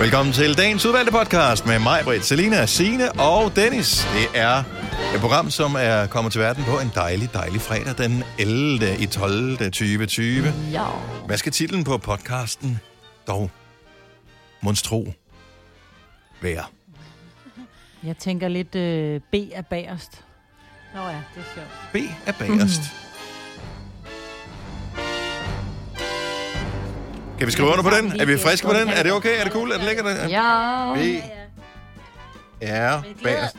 Velkommen til dagens udvalgte podcast med mig, Britt, Selina, Signe og Dennis. Det er et program, som er kommet til verden på en dejlig, dejlig fredag den 11. i 12. 2020. Ja. Hvad skal titlen på podcasten dog monstro være? Jeg tænker lidt øh, B er bagerst. Nå ja, det er sjovt. B er bagerst. Kan vi skrive under på den? Er vi friske på den? Er det okay? Er det cool? Er det lækkert? Ja. B er bagerst.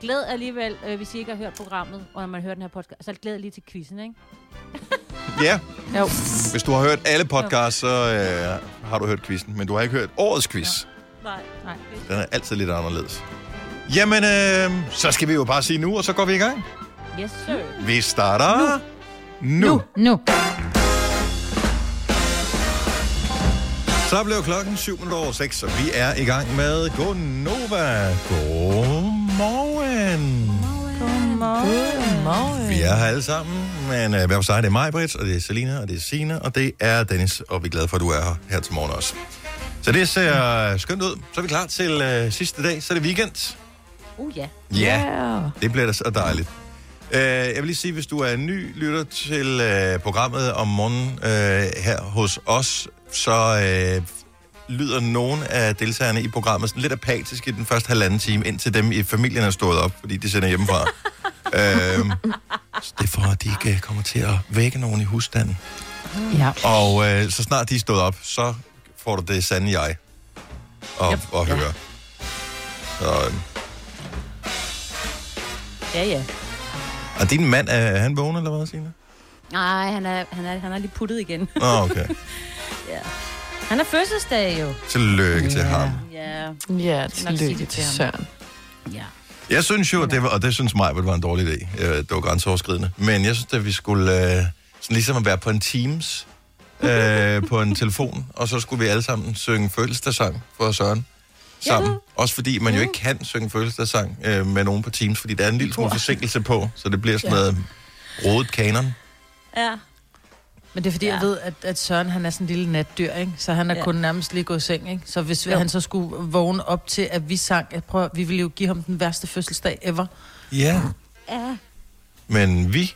Glæd alligevel, øh, hvis I ikke har hørt programmet, og når man hører den her podcast, så glæd lige til quizzen, ikke? Ja, Jo. hvis du har hørt alle podcasts, så øh, har du hørt quizzen. Men du har ikke hørt årets quiz. Nej, nej. Den er altid lidt anderledes. Jamen, øh, så skal vi jo bare sige nu, og så går vi i gang. Yes, sir. Vi starter nu. nu. Nu. Så blev klokken 7 minutter over 6, og vi er i gang med Gonova. Godmorgen. Godmorgen. Vi er her alle sammen, men øh, hvad for sig, det er mig, Britt, og det er Selina, og det er Sine, og det er Dennis, og vi er glade for, at du er her, her til morgen også. Så det ser skønt ud. Så er vi klar til øh, sidste dag, så er det weekend. Uh, ja. Ja, det bliver da så dejligt. Uh, jeg vil lige sige, hvis du er en ny lytter til uh, programmet om morgenen uh, her hos os, så uh, lyder nogle af deltagerne i programmet sådan lidt apatisk i den første halvanden time, indtil dem i familien er stået op, fordi de sender hjemmefra. uh, så det er for, at de ikke kommer til at vække nogen i husstanden. Ja. Og uh, så snart de er stået op, så får du det sande jeg at, yep. at høre. Så, uh, Ja, ja. Og din mand, er han vågen, eller hvad, Signe? Nej, han er, han er, han er lige puttet igen. Nå, okay. ja. Han er fødselsdag jo. Tillykke til ham. Ja. Ja, tillykke det til til ham. Søren. Ja. Jeg synes jo, det var, og det synes mig, det var en dårlig idé. Øh, Det var grænseoverskridende. Men jeg synes, at vi skulle øh, sådan ligesom at være på en Teams øh, på en telefon, og så skulle vi alle sammen synge fødselsdagssang for Søren sammen. Også fordi man jo ikke kan synge fødselsdagssang øh, med nogen på Teams, fordi der er en lille smule forsinkelse på, så det bliver sådan noget rodet kanon. Ja. Men det er fordi, ja. jeg ved, at, at Søren han er sådan en lille natdyr, ikke? Så han er Ja. ja. kun nærmest lige gået i seng, ikke? Så hvis Jo. han så skulle vågne op til, at vi sang, jeg prøver, vi ville jo give ham den værste fødselsdag ever. Ja. Ja. Men vi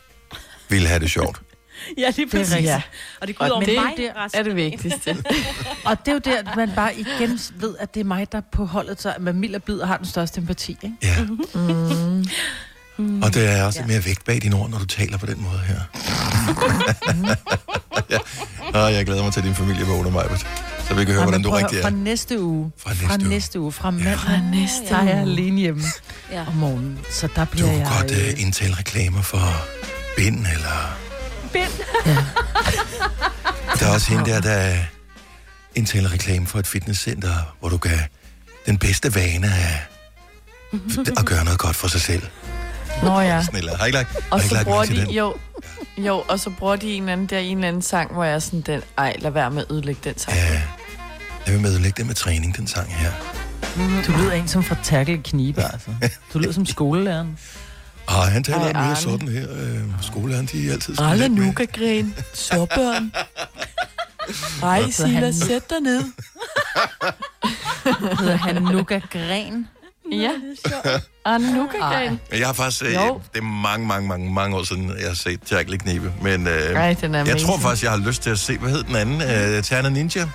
ville have det sjovt. Ja, lige præcis. rigtigt. Ja. Og det går ud over det er mig det- Er det vigtigste. Og det er jo der, at man bare igen ved, at det er mig, der er på holdet, så at man mild og blid og har den største empati, ikke? Ja. Mm. Og det er også Ja. mere vægt bag dine ord, når du taler på den måde her. ja. Og jeg glæder mig til, at din familie vågner mig, så vi kan høre, Ej, hvordan du prøv rigtig er. Fra næste uge. Fra næste fra uge. næste uge. Fra mandag. Fra næste Der er jeg uge. alene hjemme Ja. om morgenen. Så der Du bliver kunne jeg... godt uh, indtale reklamer for bind, eller... Bind. Der er også hende der, der indtaler reklame for et fitnesscenter, hvor du kan den bedste vane af at gøre noget godt for sig selv. Nå ja. Andet. Har I ikke lagt, har I Og ikke så lagt bruger de, den? jo, jo, og så bruger de en eller anden, der en eller anden sang, hvor jeg er sådan den, ej, lad være med at ødelægge den sang. Ja, jeg vil medlægge det med træning, den sang her. Du lyder en som fra Tackle Knibe, altså. Du lyder som skolelæreren. Og han taler Ej, mere Arne. sådan her. Øh, de er altid sådan med- Nuka-gren, såbørn. Ej, Så Sila, han- sæt dig ned. Hedder han Nuka Gren? Ja, Arne Nuka-gren. Men Jeg har faktisk, øh, Jo. det er mange, mange, mange, mange år siden, jeg har set Jack Knibe. Men øh, Ej, den er jeg amazing. tror faktisk, jeg har lyst til at se, hvad hed den anden? Øh, Terna Ninja?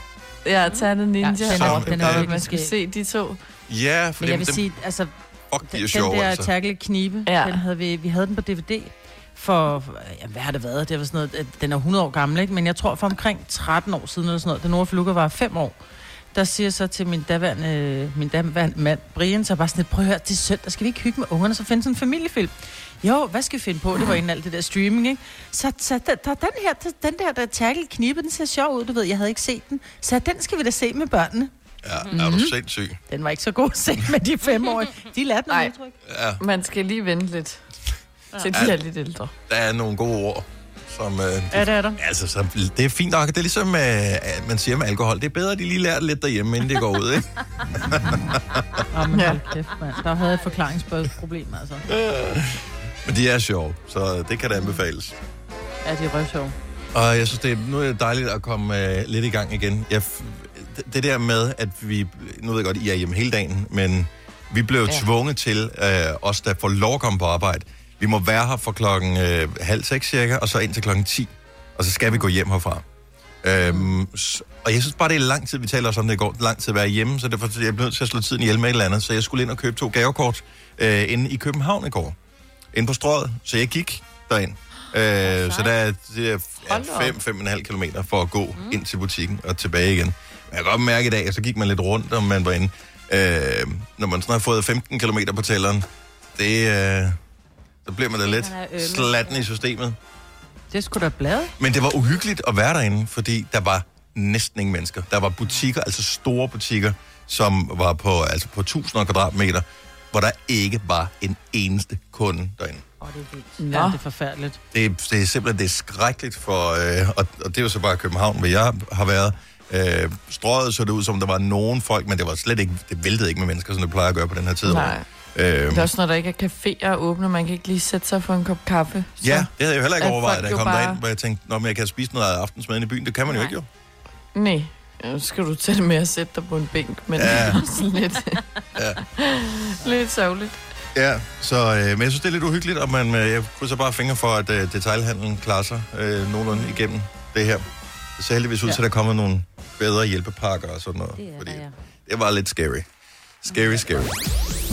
Ja, Ternet Ninja. Ja, den er- Ja, den er virkelig man skal se de to. Ja, for Men dem, jeg vil dem, sige, altså, fuck, de er den, sjove, den der altså. Tackle Knibe, Ja. den havde vi, vi havde den på DVD for, ja, hvad har det været? Det var sådan noget, den er 100 år gammel, ikke? Men jeg tror for omkring 13 år siden eller sådan noget, da Nora Flukker var 5 år, der siger så til min daværende, min daværende mand, Brian, så bare sådan lidt, prøv at høre, det er søndag, skal vi ikke hygge med ungerne, så finde sådan en familiefilm? Jo, hvad skal vi finde på? Det var inden alt det der streaming, ikke? Så, så der, der, den her, den der, der tackle knibe, den ser sjov ud, du ved, jeg havde ikke set den. Så den skal vi da se med børnene. Ja, er du sindssyg? Den var ikke så god at se med de femårige. De lærte noget udtryk. Ja, Man skal lige vente lidt, til de er lidt ældre. der er nogle gode ord, som... Øh, de, Ja, det er der. Altså, så, det er fint nok. Det er ligesom, øh, man siger med alkohol. Det er bedre, at de lige lærer det lidt derhjemme, inden det går ud, ikke? Åh, men Ja. hold kæft, mand. Der havde et forklaringsproblem, altså. Men de er sjove, så det kan da anbefales. Ja, de er røvsjove. Og jeg synes, det er, nu er det dejligt at komme øh, lidt i gang igen. Jeg, det- der med, at vi, nu ved jeg godt, I er hjemme hele dagen, men vi blev ja. Tvunget til, øh, os der får lov at komme på arbejde, vi må være her fra klokken øh, halv seks cirka, og så ind til klokken 10, og så skal vi gå hjem herfra. Øhm, og jeg synes bare, det er lang tid, vi taler også om det i går, lang tid at være hjemme, så derfor er jeg nødt til at slå tiden ihjel med et eller andet, så jeg skulle ind og købe to gavekort øh, inde i København i går, inde på strøget, så jeg gik derind. Øh, så der er, det er Hold da ja, 5-5,5 km for at gå mm. ind til butikken og tilbage igen. Jeg kan godt mærke i dag, at så gik man lidt rundt, og man var inde. Øh, når man sådan har fået 15 km på tælleren, det, øh, så bliver man da lidt slatten i systemet. Det skulle da blade. Men det var uhyggeligt at være derinde, fordi der var næsten ingen mennesker. Der var butikker, altså store butikker, som var på, altså på tusinder kvadratmeter, hvor der ikke var en eneste kunde derinde. Åh, det er vildt. Ja, det er forfærdeligt. Det, er- det er simpelthen det er skrækkeligt, for, øh, og, og det er jo så bare København, hvor jeg har været. Øh, strøget så det ud, som der var nogen folk, men det var slet ikke, det væltede ikke med mennesker, som det plejer at gøre på den her tid. Nej. Øh, Det er også, når der ikke er caféer åbne, man kan ikke lige sætte sig for en kop kaffe. Så. ja, det havde jeg jo heller ikke at overvejet, da jeg jo kom bare- derind, hvor jeg tænkte, når jeg kan spise noget af aftensmad inde i byen. Det kan man jo Nej. ikke jo. Nej, nu skal du tage det med at sætte dig på en bænk, men Ja. ja. sådan lidt, Ja. lidt sørgeligt. Ja, så, øh, men jeg synes, det er lidt uhyggeligt, og man, øh, jeg krydser bare fingre for, at øh, detailhandlen klarer sig øh, nogenlunde igennem det her. Det ser heldigvis ud Ja. til, at der kommer nogle bedre hjælpepakker og sådan noget. Det er fordi der, ja. det var lidt scary. Scary, scary.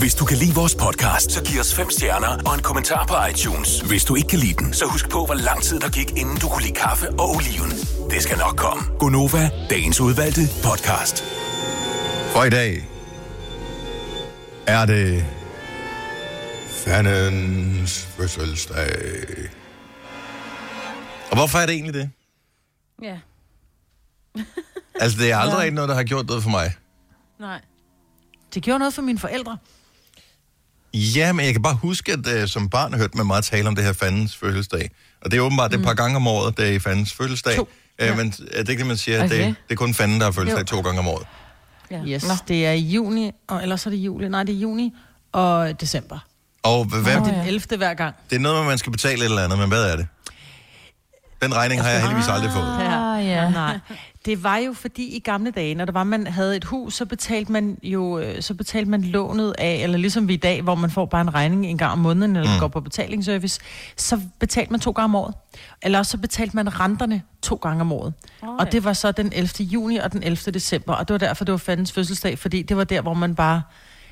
Hvis du kan lide vores podcast, så giv os fem stjerner og en kommentar på iTunes. Hvis du ikke kan lide den, så husk på, hvor lang tid der gik, inden du kunne lide kaffe og oliven. Det skal nok komme. Gonova, dagens udvalgte podcast. For i dag er det fandens fødselsdag. Og hvorfor er det egentlig det? Ja. Altså, det er aldrig ja. noget, der har gjort noget for mig. Nej. Det gjorde noget for mine forældre. Ja, men jeg kan bare huske, at uh, som barn hørte man meget tale om det her fandens fødselsdag. Og det er åbenbart mm. det er et par gange om året, det er fandens fødselsdag. To. Uh, ja. Men er det ikke det, man siger? Er Det, det? er kun fanden, der har fødselsdag Jo. to gange om året. Ja. Yes, Nå. det er i juni, og ellers er det juli. Nej, det er juni og december. Og hvad, er ja. den 11. hver gang. det er noget, med, man skal betale et eller andet, men hvad er det? Den regning har jeg heldigvis aldrig fået. Ah, ja. Nej, det var jo fordi i gamle dage, når der var, man havde et hus, så betalte man jo øh, så betalte man lånet af, eller ligesom vi i dag, hvor man får bare en regning en gang om måneden, eller mm. går på betalingsservice, så betalte man to gange om året. Eller også så betalte man renterne to gange om året. Oh, Og det var så den 11. juni og den 11. december, og det var derfor, det var fandens fødselsdag, fordi det var der, hvor man bare,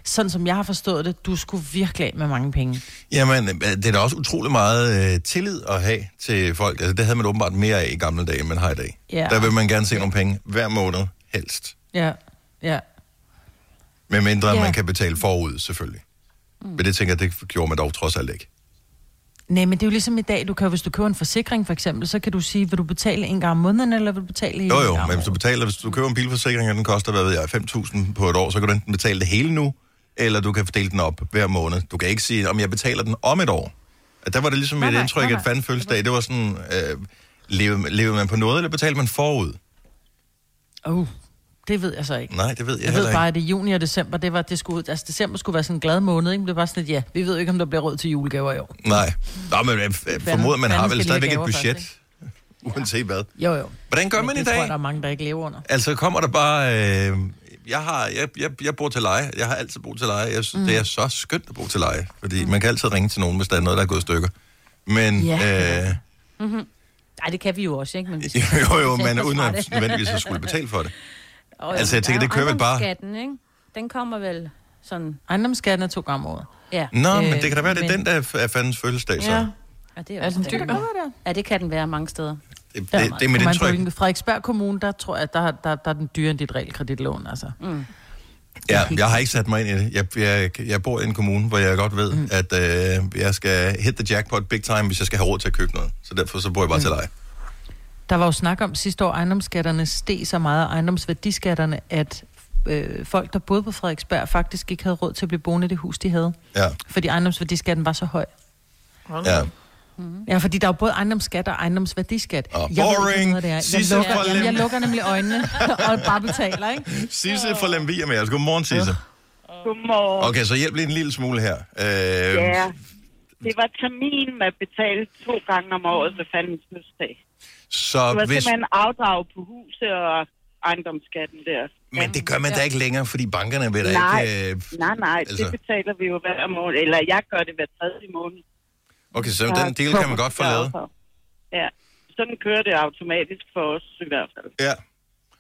sådan som jeg har forstået det, du skulle virkelig af med mange penge. Jamen, øh, det er da også utrolig meget øh, tillid at have til folk. Altså, det havde man åbenbart mere af i gamle dage, end man har i dag. Ja. Der vil man gerne se nogle penge hver måned, helst. Ja, ja. Med mindre Ja. man kan betale forud, selvfølgelig. Mm. Men det tænker jeg, det gjorde man dog trods alt ikke. Nej, men det er jo ligesom i dag, du kan, hvis du køber en forsikring for eksempel, så kan du sige, vil du betale en gang om måneden, eller vil du betale en Jo, jo, men hvis du betaler, hvis du køber en bilforsikring, og den koster, hvad ved jeg, 5.000 på et år, så kan du enten betale det hele nu, eller du kan fordele den op hver måned. Du kan ikke sige, om jeg betaler den om et år. At der var det ligesom Nej, et nej, indtryk, nej, at nej. fanden fødselsdag, det var sådan, øh, levede, levede man på noget, eller betalte man forud? Oh, det ved jeg så ikke. Nej, det ved jeg, Jeg heller ved bare, at det juni og december, det var, det skulle, altså december skulle være sådan en glad måned, ikke? Det var sådan lidt, ja, vi ved jo ikke, om der bliver råd til julegaver i år. Nej. Nå, men øh, formoder, man har vel stadigvæk et budget, først, uanset hvad. Jo, jo. Hvordan gør Men man i det tror jeg, dag? der er mange, der ikke lever under. Altså, kommer der bare... Øh, jeg, har, jeg, jeg, jeg bor til leje. Jeg har altid boet til leje. Jeg synes, mm. det er så skønt at bo til leje. Fordi man kan altid ringe til nogen, hvis der er noget, der er gået i stykker. Men... Ja. Øh, Nej, det kan vi jo også, ikke? Men vi jo, jo, men uden at nødvendigvis at skulle betale for det. Og, Altså, jeg tænker, det kører vel bare- Skatten, ikke? Den kommer vel sådan... Ejendomsskatten er to gange om året. Ja, Nå, øh, men det kan da være, det er men- den, der er fandens fødselsdag, så. Ja. Ja det er Er også den det. det. Ja, det kan den være mange steder. Det, det, Ja, det, er mit indtryk. Frederiksberg Kommune, der tror jeg, der, der, der er den dyre end dit realkreditlån, altså. Mm. Ja, jeg har ikke sat mig ind i det. Jeg, jeg, jeg bor i en kommune, hvor jeg godt ved, mm. at øh, jeg skal hit the jackpot big time, hvis jeg skal have råd til at købe noget. Så derfor så bor jeg bare mm. til leje. Der var jo snak om sidste år, ejendomsskatterne steg så meget, ejendomsværdiskatterne, at øh, folk, der boede på Frederiksberg, faktisk ikke havde råd til at blive boende i det hus, de havde. Ja, Fordi ejendomsværdiskatten var så høj. Ja. Op. Ja, fordi der er jo både ejendomsskat og ejendomsværdiskat. Og Jeg ved boring. hvad det er. Jeg Sisse lukker, fra jamen, jeg lukker nemlig øjnene og bare betaler, ikke? Sisse fra Lemvig er med os. Godmorgen, Sisse. Godmorgen. Okay, så hjælp lige en lille smule her. Øh, Ja, det var termin med betalt to gange om året ved fandens fødselsdag. Så Det var hvis... simpelthen afdrag på huset og ejendomsskatten der. Men det gør man da ikke længere, fordi bankerne vil da Nej. ikke... Øh... Nej, nej, Altså- det betaler vi jo hver måned, eller jeg gør det hver tredje måned. Okay, så den deal kan man godt få lavet. Ja, sådan kører det automatisk for os i hvert fald. Ja,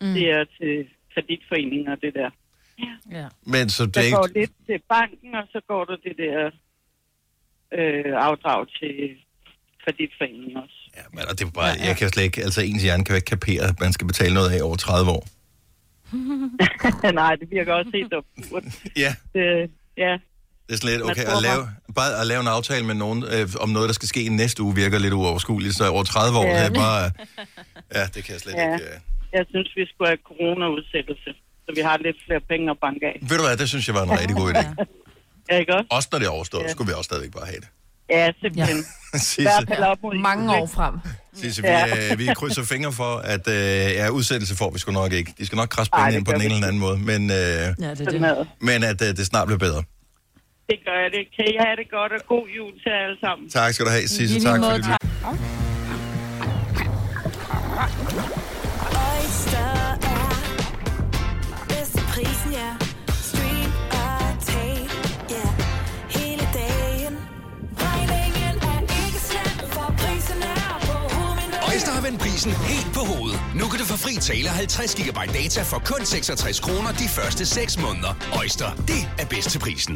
Mm. Det er til kreditforeninger, det der. Ja. men så det Der er går ikke... lidt til banken, og så går der det der øh, afdrag til kreditforeningen også. Ja, men og det er bare, jeg kan slet ikke... Altså, ens hjerne kan jo ikke kapere, at man skal betale noget af over 30 år. Nej, det virker også helt absurd. Ja, Det, ja, det er sådan lidt, okay, at lave, bare at lave en aftale med nogen øh, om noget, der skal ske i næste uge, virker lidt uoverskueligt. Så over 30 år, Ja. det er bare... Ja, det kan jeg slet Ja. ikke... Øh. jeg synes, vi skulle have corona-udsættelse, så vi har lidt flere penge at banke af. Ved du hvad, det synes jeg var en rigtig god idé. Ja, ikke også? Også når det er overstået, Ja. skulle vi også stadigvæk bare have det. Ja, simpelthen. I Sisse, op mod Mange år frem. Sisse, vi, Ja. øh, vi krydser fingre for, at øh, ja, udsættelse får vi sgu nok ikke. De skal nok krasse penge ind på den ene eller anden måde, men, øh, Ja, det. er det. men at øh, det snart bliver bedre. Det gør jeg det. Kan I have det godt, og god jul til jer alle sammen. Tak skal du have, Sisse. Tak måde, for det. tak. Oyster er bedst til prisen, ja. Stream og tag, ja. Hele dagen. Regningen er ikke slem, for prisen er på hovedet. Øjster har vendt prisen helt på hovedet. Nu kan du få fri tale 50 GB data for kun 66 kroner de første 6 måneder. Øjster, det er bedst til prisen.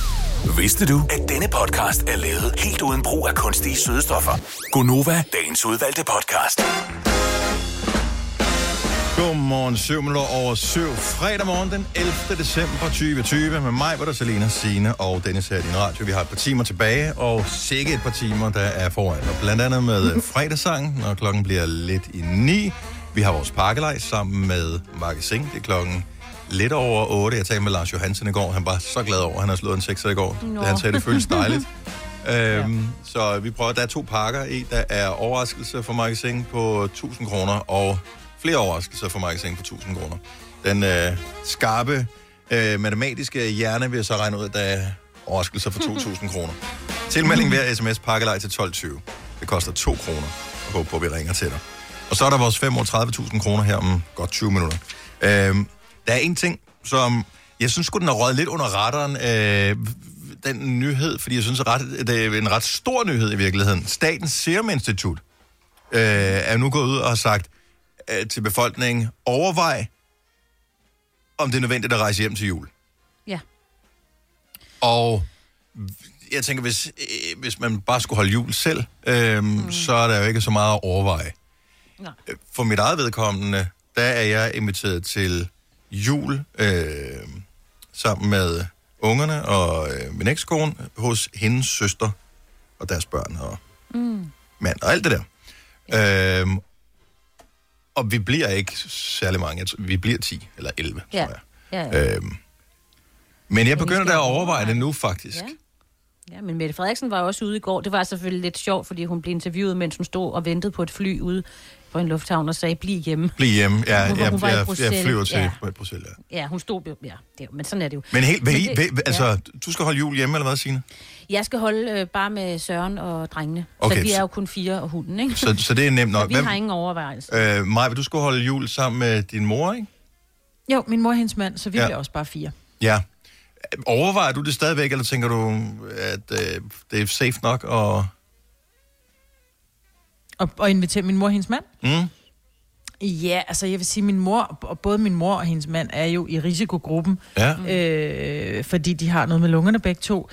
Vidste du, at denne podcast er lavet helt uden brug af kunstige sødestoffer? Gonova, dagens udvalgte podcast. Godmorgen, 7 minutter over 7. Fredag morgen den 11. december 2020 med mig, hvor der Selina, Signe og Dennis her i din radio. Vi har et par timer tilbage, og sikkert et par timer, der er foran. Og blandt andet med fredagssangen, når klokken bliver lidt i 9. Vi har vores pakkelej sammen med Magasin. Det er klokken lidt over 8. Jeg talte med Lars Johansen i går. Han var så glad over, at han har slået en 6 i går. Nå. Han sagde, det føles dejligt. Øhm, så vi prøver, der er to pakker i, der er overraskelse for Magasin på 1000 kroner, og flere overraskelser for Magasin på 1000 kroner. Den øh, skarpe øh, matematiske hjerne vil så regne ud, at der er overraskelser for 2000 kroner. Tilmelding via sms pakkelej til 12.20. Det koster 2 kroner. Jeg håber på, at vi ringer til dig. Og så er der vores 35.000 kroner her om godt 20 minutter. Øhm, der er en ting, som jeg synes skulle den har røget lidt under radaren, øh, den nyhed, fordi jeg synes, at ret, det er en ret stor nyhed i virkeligheden. Statens Serum Institut øh, er nu gået ud og har sagt øh, til befolkningen, overvej, om det er nødvendigt at rejse hjem til jul. Ja. Og jeg tænker, hvis, øh, hvis man bare skulle holde jul selv, øh, mm. så er der jo ikke så meget at overveje. Nej. Øh, For mit eget vedkommende, der er jeg inviteret til jul øh, sammen med ungerne og øh, min ekskone hos hendes søster og deres børn og Mm. mand og alt det der. Ja. Øhm, og vi bliver ikke særlig mange. Vi bliver 10 eller 11, Ja. tror jeg. Ja, ja. Øhm, men jeg begynder da at overveje det nu, faktisk. Ja. Ja, men Mette Frederiksen var også ude i går. Det var selvfølgelig lidt sjovt, fordi hun blev interviewet, mens hun stod og ventede på et fly ude på en lufthavn og sagde, bliv hjemme. Bliv hjemme. Ja, Hun jeg, hun var i jeg, jeg flyver til ja. ja. Bruxelles. Ja. Ja, hun stod jo, ja, det, men sådan er det jo. Men helt, I, det- vil, altså, du skal holde jul hjemme, eller hvad, Signe? Jeg skal holde øh, bare med Søren og drengene. Okay, så vi er så- jo kun fire og hunden, ikke? Så, så det er nemt Så nok. vi har ingen overvejelse. Øh, Maja, vil du skulle holde jul sammen med din mor, ikke? Jo, min mor og hendes mand, så vi Ja. ja. bliver også bare fire. Ja. Overvejer du det stadigvæk, eller tænker du, at øh, det er safe nok? Og... Og, og invitere min mor og hendes mand? Mm? Ja, altså jeg vil sige, min mor, og både min mor og hendes mand er jo i risikogruppen, Ja. øh, fordi de har noget med lungerne begge to.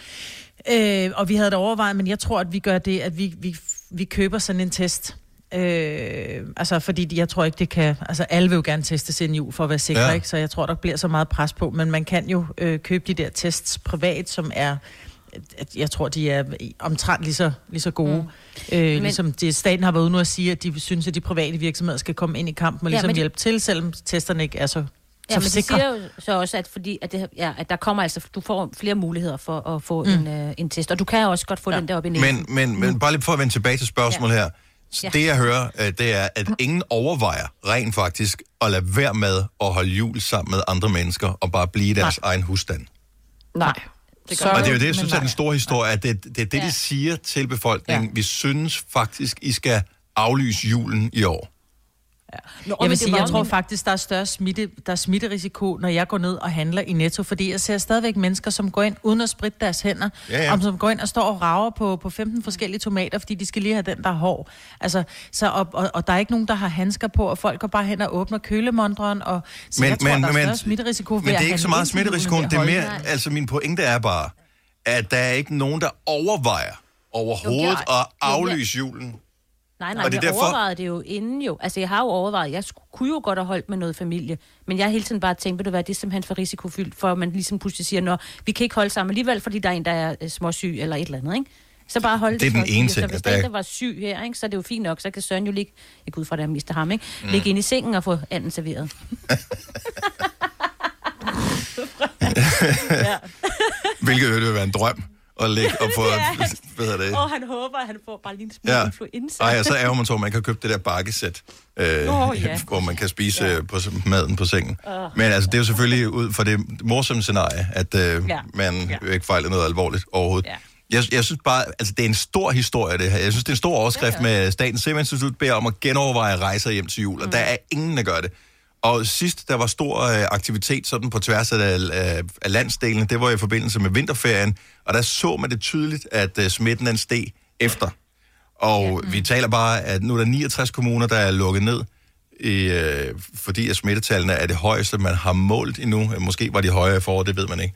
Øh, og vi havde det overvejet, men jeg tror, at vi gør det, at vi, vi vi køber sådan en test. Øh, altså, fordi jeg tror ikke, det kan... Altså, alle vil jo gerne teste sin jul for at være sikre, ja. ikke? Så jeg tror, der bliver så meget pres på. Men man kan jo øh, købe de der tests privat, som er... Jeg tror, de er omtrent lige så, lige så gode. Mm. Øh, Men- ligesom det, staten har været ude nu at sige, at de synes, at de private virksomheder skal komme ind i kampen og Ja, ligesom de- hjælpe til, selvom testerne ikke er så, Ja, så men de sikre. siger jo så også, at, fordi, at, det, ja, at der kommer altså, du får flere muligheder for at få mm. en, øh, en test, og du kan også godt få ja. den der op i næsen. Men, men, men bare lige for at vende tilbage til spørgsmålet ja. her. Så Ja. Det jeg hører, øh, det er, at ingen overvejer rent faktisk at lade være med at holde jul sammen med andre mennesker og bare blive i deres egen husstand. Nej. Det og det er jo det, jeg synes er den store historie, at det, det er det, ja. de siger til befolkningen. Ja. Vi synes faktisk, I skal aflyse julen i år. Nå, Jeg men vil sige, jeg tror min- faktisk, der er større smitte, der er smitterisiko, når jeg går ned og handler i Netto, fordi jeg ser stadigvæk mennesker, som går ind uden at spritte deres hænder, Ja, ja. og som går ind og står og rager på, på 15 forskellige tomater, fordi de skal lige have den, der er hård. Altså, så, og, og, og der er ikke nogen, der har handsker på, og folk går bare hen og åbner kølemondren, og så men, jeg tror, der er større smitterisiko ved men det at er ikke så meget end det er at mere, holde. altså min pointe er bare, at der er ikke nogen, der overvejer overhovedet Jo, at er- aflyse julen. Nej, nej, Og det jeg er derfor- overvejede det jo inden jo. Altså, jeg har jo overvejet, jeg skulle, kunne jo godt have holdt med noget familie, men jeg har hele tiden bare tænkt, du hvad, det er simpelthen for risikofyldt, for at man ligesom pludselig siger, nå, vi kan ikke holde sammen alligevel, fordi der er en, der er øh, småsyg eller et eller andet, ikke? Så bare holde Det er den småsyge. ene Så ting, hvis at der der er er- var syg her, ikke, så er det jo fint nok, så kan Søren jo ligge, jeg går ud fra, at jeg mister ham, ikke? Mm. Mm. Ligge ind i sengen og få anden serveret. Hvilket jo vil være en drøm at ligge og få, hvad hedder det? Og han håber, at han får bare lige en smule Ja. ja. influenza. Ej, og så ærger man så, at man kan købe det der bakkesæt, øh, Nå, ja. hvor man kan spise ja. på s- maden på sengen. Men altså, det er jo selvfølgelig ud fra det morsomme scenarie, at øh, Ja. man jo ikke fejler noget alvorligt overhovedet. Ja. Jeg, jeg synes bare, altså det er en stor historie det her. Jeg synes, det er en stor overskrift ja, ja. med Statens Serum Institut beder om at genoverveje rejser hjem til jul, og der er ingen, der gør det. Og sidst, der var stor øh, aktivitet sådan på tværs af, af, af landsdelene, det var i forbindelse med vinterferien, og der så man det tydeligt, at øh, smitten den steg efter. Og ja. vi taler bare, at nu er der 69 kommuner, der er lukket ned, i, øh, fordi at smittetallene er det højeste, man har målt endnu. Måske var de højere i foråret, det ved man ikke.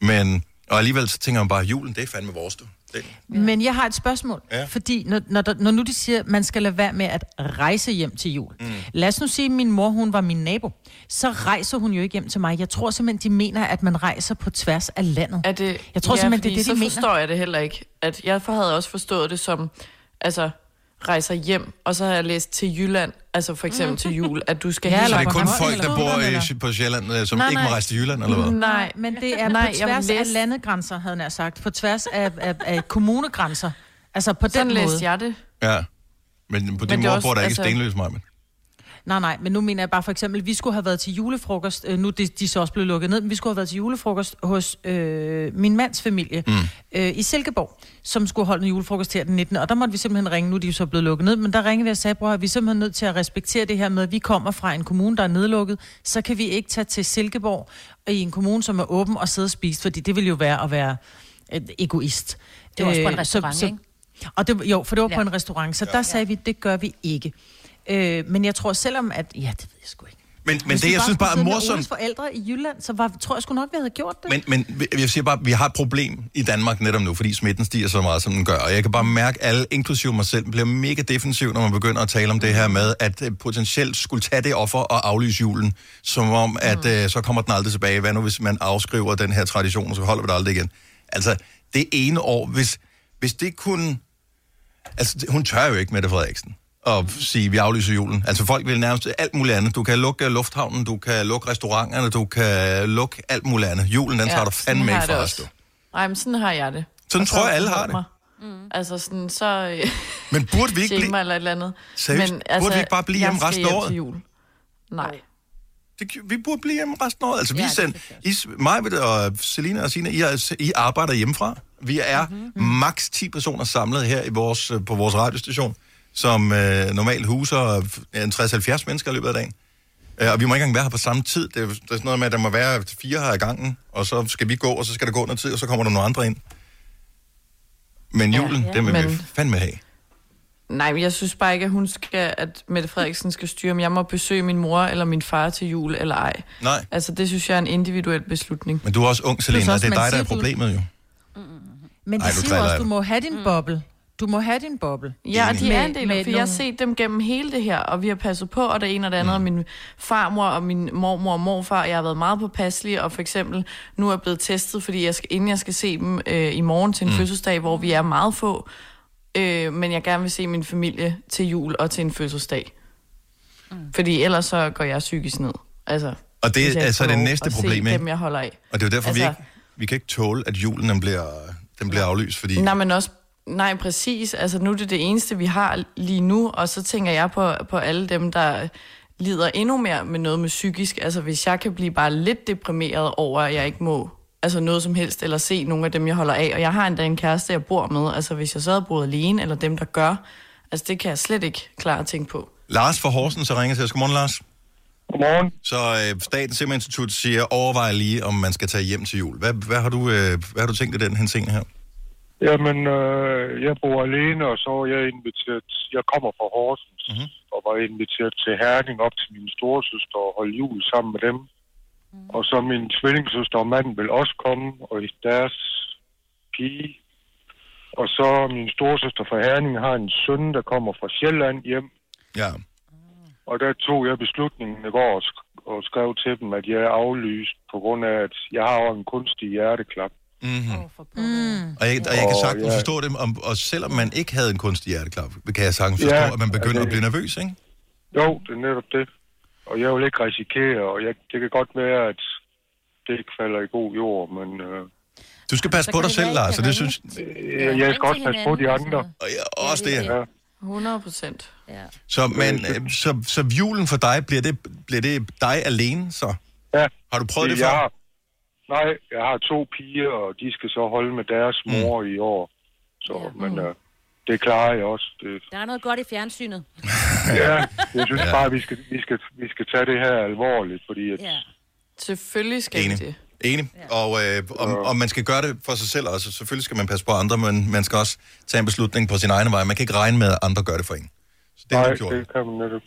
Men, og alligevel så tænker man bare, julen, det er fandme vores, du. Det, Men jeg har et spørgsmål, Ja. ja. fordi når, når, der, når nu de siger, at man skal lade være med at rejse hjem til jul. Mm. Lad os nu sige, at min mor hun var min nabo. Så rejser hun jo ikke hjem til mig. Jeg tror simpelthen, de mener, at man rejser på tværs af landet. Er det, Jeg tror simpelthen, det er det, de så mener. forstår jeg det heller ikke. At jeg havde også forstået det som, altså, rejser hjem, og så har jeg læst til Jylland, altså for eksempel til jul, at du skal Ja, så det er kun folk, der bor i, eller? på Sjælland, øh, som Nej, ikke må nej. rejse til Jylland, eller hvad? Nej, Men det er Nej, på tværs af læse- landegrænser, havde jeg sagt. På tværs af, af, af kommunegrænser. Altså på Sådan den måde. læste jeg det. Ja. Men på din er mor også- bor der ikke altså- stenløs, mig. Nej, nej, men nu mener jeg bare for eksempel, vi skulle have været til julefrokost, øh, nu er de, de så også blevet lukket ned, men vi skulle have været til julefrokost hos øh, min mands familie mm. øh, i Silkeborg, som skulle holde en julefrokost her den 19. Og der måtte vi simpelthen ringe, nu er de så blevet lukket ned, men der ringede vi og sagde, bror, vi er simpelthen nødt til at respektere det her med, at vi kommer fra en kommune, der er nedlukket, så kan vi ikke tage til Silkeborg i en kommune, som er åben og sidde og spise, fordi det vil jo være at være øh, egoist. Det var også på en Øh, restaurant, ikke? Og det, jo, for det var ja. Ja. på en restaurant, så der sagde vi, det gør vi ikke. Øh, men jeg tror selvom, at... Ja, det ved jeg sgu ikke. Men, men Hvis det, jeg synes bare er morsomt, forældre i Jylland, så var, tror jeg sgu nok, vi havde gjort det. Men, men jeg siger bare, vi har et problem i Danmark netop nu, fordi smitten stiger så meget, som den gør. Og jeg kan bare mærke, at alle, inklusive mig selv, bliver mega defensiv, når man begynder at tale om det her med, at øh, potentielt skulle tage det offer og aflyse julen, som om, at øh, så kommer den aldrig tilbage. Hvad nu, hvis man afskriver den her tradition, og så holder vi det aldrig igen? Altså, det ene år, hvis, hvis det kunne... Altså, hun tør jo ikke, Mette Frederiksen, at sige, at vi aflyser julen. Altså, folk vil nærmest alt muligt andet. Du kan lukke lufthavnen, du kan lukke restauranterne, du kan lukke alt muligt andet. Julen, den ja, tager du fandme ikke det fra os, du. Nej, men sådan har jeg det. Sådan Og så tror jeg, alle har forhånd mig. Mm. Altså sådan, så... Øh, Men burde vi ikke blive... eller et eller andet. Seriøst? Burde vi ikke bare blive hjemme resten af året? til Jul. Nej. Det, vi burde blive hjemme resten af året. Altså, vi Ja, det send, I, mig og Selina og Sina, I, er, I arbejder hjemmefra. Vi er Mhm. mm-hmm. maks 10 personer samlet her i vores, øh, på vores radiostation, som øh, normalt huser øh, en 60-70 mennesker i løbet af dagen. Øh, og vi må ikke engang være her på samme tid. Det er, det er sådan noget med, at der må være fire her i gangen, og så skal vi gå, og så skal der gå noget tid, og så kommer der nogle andre ind. Men julen, ja, Ja, den vil men... vi fandme have. Nej, men jeg synes bare ikke, at hun skal, at Mette Frederiksen skal styre, om jeg må besøge min mor eller min far til jul eller ej. Nej, Altså, det synes jeg er en individuel beslutning. men du er også ung, Selina, og også, det er dig, der er problemet jo. Men de Ej, siger også, du må have din boble. Du må have din boble. Ja, og de Med- er en del af, for jeg har set dem gennem hele det her, og vi har passet på, og det ene og det andet, og min farmor og min mormor og morfar, jeg har været meget påpasselig, og for eksempel nu er jeg blevet testet, fordi jeg skal, inden jeg skal se dem øh, i morgen til en mm. fødselsdag, hvor vi er meget få, øh, men jeg gerne vil se min familie til jul og til en fødselsdag. Mm. Fordi ellers så går jeg psykisk ned. Altså, Og det er ikke så får det næste problem, ikke? dem, jeg holder af. Og det er jo derfor, altså, vi, Altså- ikke, vi kan ikke tåle, at julen den bliver, den bliver aflyst, fordi... Nej, men også, nej, præcis. Altså, nu er det det eneste, vi har lige nu, og så tænker jeg på, på alle dem, der lider endnu mere med noget med psykisk. Altså, hvis jeg kan blive bare lidt deprimeret over, at jeg ikke må altså noget som helst, eller se nogle af dem, jeg holder af. Og jeg har endda en kæreste, jeg bor med. Altså, hvis jeg så havde boet alene, eller dem, der gør, altså, det kan jeg slet ikke klare at tænke på. Lars fra Horsen, så ringer til os. Godmorgen, Lars. Godmorgen. Så øh, Statens Serum Institut siger, overvej lige, om man skal tage hjem til jul. Hvad, hvad, har, du, øh, hvad har du tænkt i den henseende her? Jamen, øh, jeg bor alene, og så er jeg inviteret... Jeg kommer fra Horsens, Mhm. mm-hmm. og var inviteret til Herning op til min storesøster og holde jul sammen med dem. Mm. Og så min tvillingssøster og mand vil også komme, og deres pige. Og så min storesøster fra Herning har en søn, der kommer fra Sjælland hjem. Ja. Og der tog jeg beslutningen i går og, sk- og skrev til dem, at jeg er aflyst på grund af, at jeg har en kunstig hjerteklap. Mm-hmm. Mm. Og jeg, og jeg kan sagtens ja. forstå det, om, og selvom man ikke havde en kunstig hjerteklap, kan jeg sagtens forstå, Ja, at man begynder altså- at blive nervøs, ikke? Jo, det er netop det. Og jeg vil ikke risikere, og jeg, det kan godt være, at det ikke falder i god jord, men øh, Du skal passe Så på dig det selv, Lars, og det synes... øh, jeg skal også passe på de andre. Og ja, også det, det ja. Ja. 100 procent. Ja. Så, men, øh, så, så julen for dig, bliver det, bliver det dig alene, så? Ja. Har du prøvet det jeg før? har, nej, jeg har to piger, og de skal så holde med deres mor i år. Så, Ja. men øh, det klarer jeg også. Det, Der er noget godt i fjernsynet. ja, jeg synes Ja. bare, at vi skal, vi, skal, vi skal tage det her alvorligt, fordi at, Ja. Selvfølgelig skal Enig. det. Enig. Og, øh, om, om man skal gøre det for sig selv også. Selvfølgelig skal man passe på andre, men man skal også tage en beslutning på sin egen vej. Man kan ikke regne med, at andre gør det for en. Så det nej, du gjort. det kan man netop.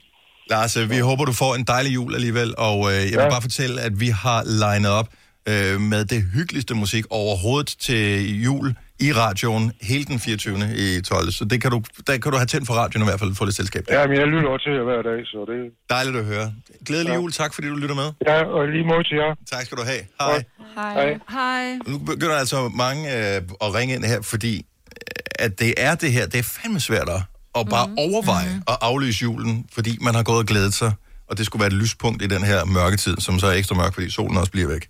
Lars, vi håber, du får en dejlig jul alligevel, og øh, jeg vil Ja. bare fortælle, at vi har legnet op øh, med det hyggeligste musik overhovedet til jul i radioen hele den 24. i 12. Så det kan du, der kan du have tændt for radioen i hvert fald få lidt selskab. Ja, men jeg lytter også til jer hver dag, så det... Dejligt at høre. Glædelig Ja. jul. Tak fordi du lytter med. Ja, og lige måde til jer. Tak skal du have. Hej. Hej. Hej. Nu begynder altså mange øh, at ringe ind her, fordi øh, at det er det her, det er fandme svært at, bare mm. overveje mm. at aflyse julen, fordi man har gået og glædet sig, og det skulle være et lyspunkt i den her mørketid, som så er ekstra mørk, fordi solen også bliver væk.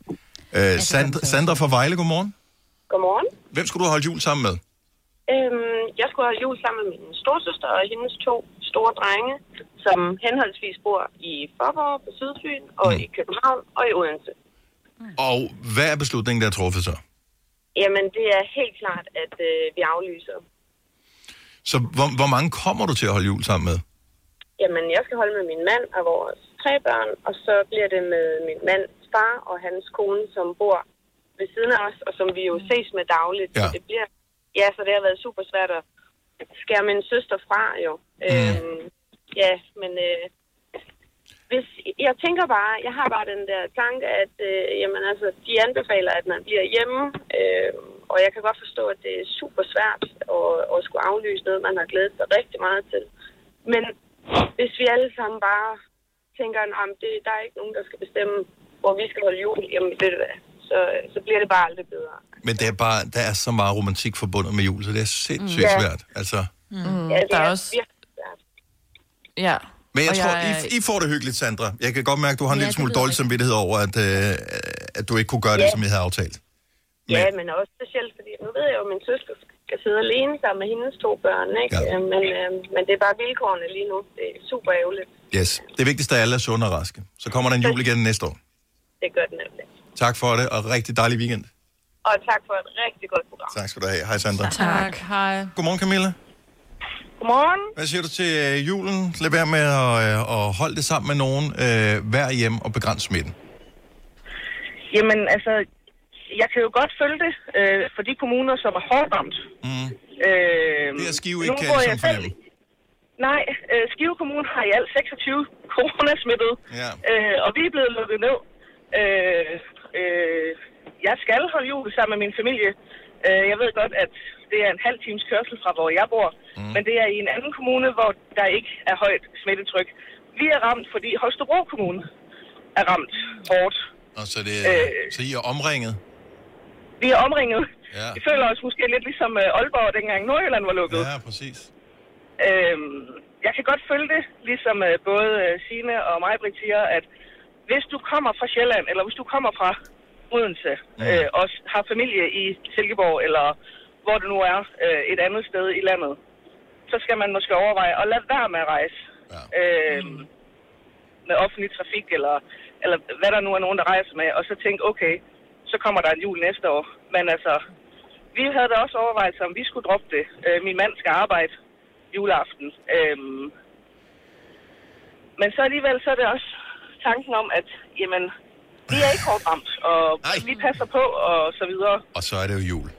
Øh, Sand, Sandra fra Vejle, godmorgen. Godmorgen. Hvem skulle du holde jul sammen med? Øhm, jeg skulle have jul sammen med min storsøster og hendes to store drenge, som henholdsvis bor i Forborg på Sydfyn, og Mm. i København og i Odense. Og hvad er beslutningen, der er truffet så? Jamen, det er helt klart, at øh, vi aflyser. Så hvor, hvor mange kommer du til at holde jul sammen med? Jamen, jeg skal holde med min mand og vores tre børn, og så bliver det med min mands far og hans kone, som bor ved siden af os, og som vi jo ses med dagligt. Ja. Så det bliver, ja, så det har været super svært at skære min søster fra, jo. Mm. Øhm, ja, men øh, hvis, jeg tænker bare, jeg har bare den der tanke, at øh, jamen, altså, de anbefaler, at man bliver hjemme, øh, og jeg kan godt forstå, at det er super svært at, at skulle aflyse noget, man har glædet sig rigtig meget til. Men hvis vi alle sammen bare tænker, at det, der er ikke nogen, der skal bestemme, hvor vi skal holde jul, jamen ved du hvad, så, så bliver det bare aldrig bedre. Men det er bare, der er så meget romantik forbundet med jul, så det er sindssygt Mm. Svært. Altså. Mm, Ja, det der er er også... Ja. Men jeg Og tror, jeg I, I får det hyggeligt, Sandra. Jeg kan godt mærke, at du har en Ja, lille det smule dårlig samvittighed over, at, øh, at du ikke kunne gøre det, Ja. som I havde aftalt. Ja, men også specielt, fordi nu ved jeg jo, at min søster skal sidde alene sammen med hendes to børn, ikke? Ja. Ja. Men, øh, men det er bare vilkårene lige nu. Det er super ærgerligt. Yes. Det vigtigste er, at alle er sunde og raske. Så kommer der en jul igen næste år. Det gør det nemlig. Tak for det, og rigtig dejlig weekend. Og tak for et rigtig godt program. Tak skal du have. Hej, Sandra. Tak. Hej. Godmorgen, Camilla. Godmorgen. Hvad siger du til øh, julen? Lad være med at, øh, at holde det sammen med nogen. Øh, vær hjem og begrænse smitten. Jamen, altså, jeg kan jo godt følge det øh, for de kommuner, som er hårdt ramt. Mm. Øh, Det er Skive ikke, kan bor jeg ligesom fornemme. Nej, øh, Skive Kommune har i alt 26 coronasmittede, Ja. øh, og vi er blevet lukket ned. Øh, øh, jeg skal holde jul sammen med min familie, Øh, jeg ved godt, at det er en halv times kørsel fra, hvor jeg bor, mm. men det er i en anden kommune, hvor der ikke er højt smittetryk. Vi er ramt, fordi Holstebro Kommune er ramt hårdt. Og så, det, Øh. så I er omringet? Vi er omringet. Ja. Vi føler os måske lidt ligesom øh, Aalborg, dengang Nordjylland var lukket. Ja, præcis. Øhm, jeg kan godt følge det, ligesom øh, både øh, Signe og mig, Britt, siger, at hvis du kommer fra Sjælland, eller hvis du kommer fra Odense, Mm. øh, og har familie i Silkeborg, eller hvor det nu er, øh, et andet sted i landet, så skal man måske overveje at lade være med at rejse. Ja. Øhm, med offentlig trafik, eller, eller hvad der nu er nogen, der rejser med, og så tænke, okay, så kommer der en jul næste år. Men altså, vi havde da også overvejet, om vi skulle droppe det. Øh, min mand skal arbejde juleaften. Øhm, men så alligevel, så er det også tanken om, at jamen, vi er ikke hårdt ramt, og Ej. vi passer på, og så videre. Og så er det jo jul.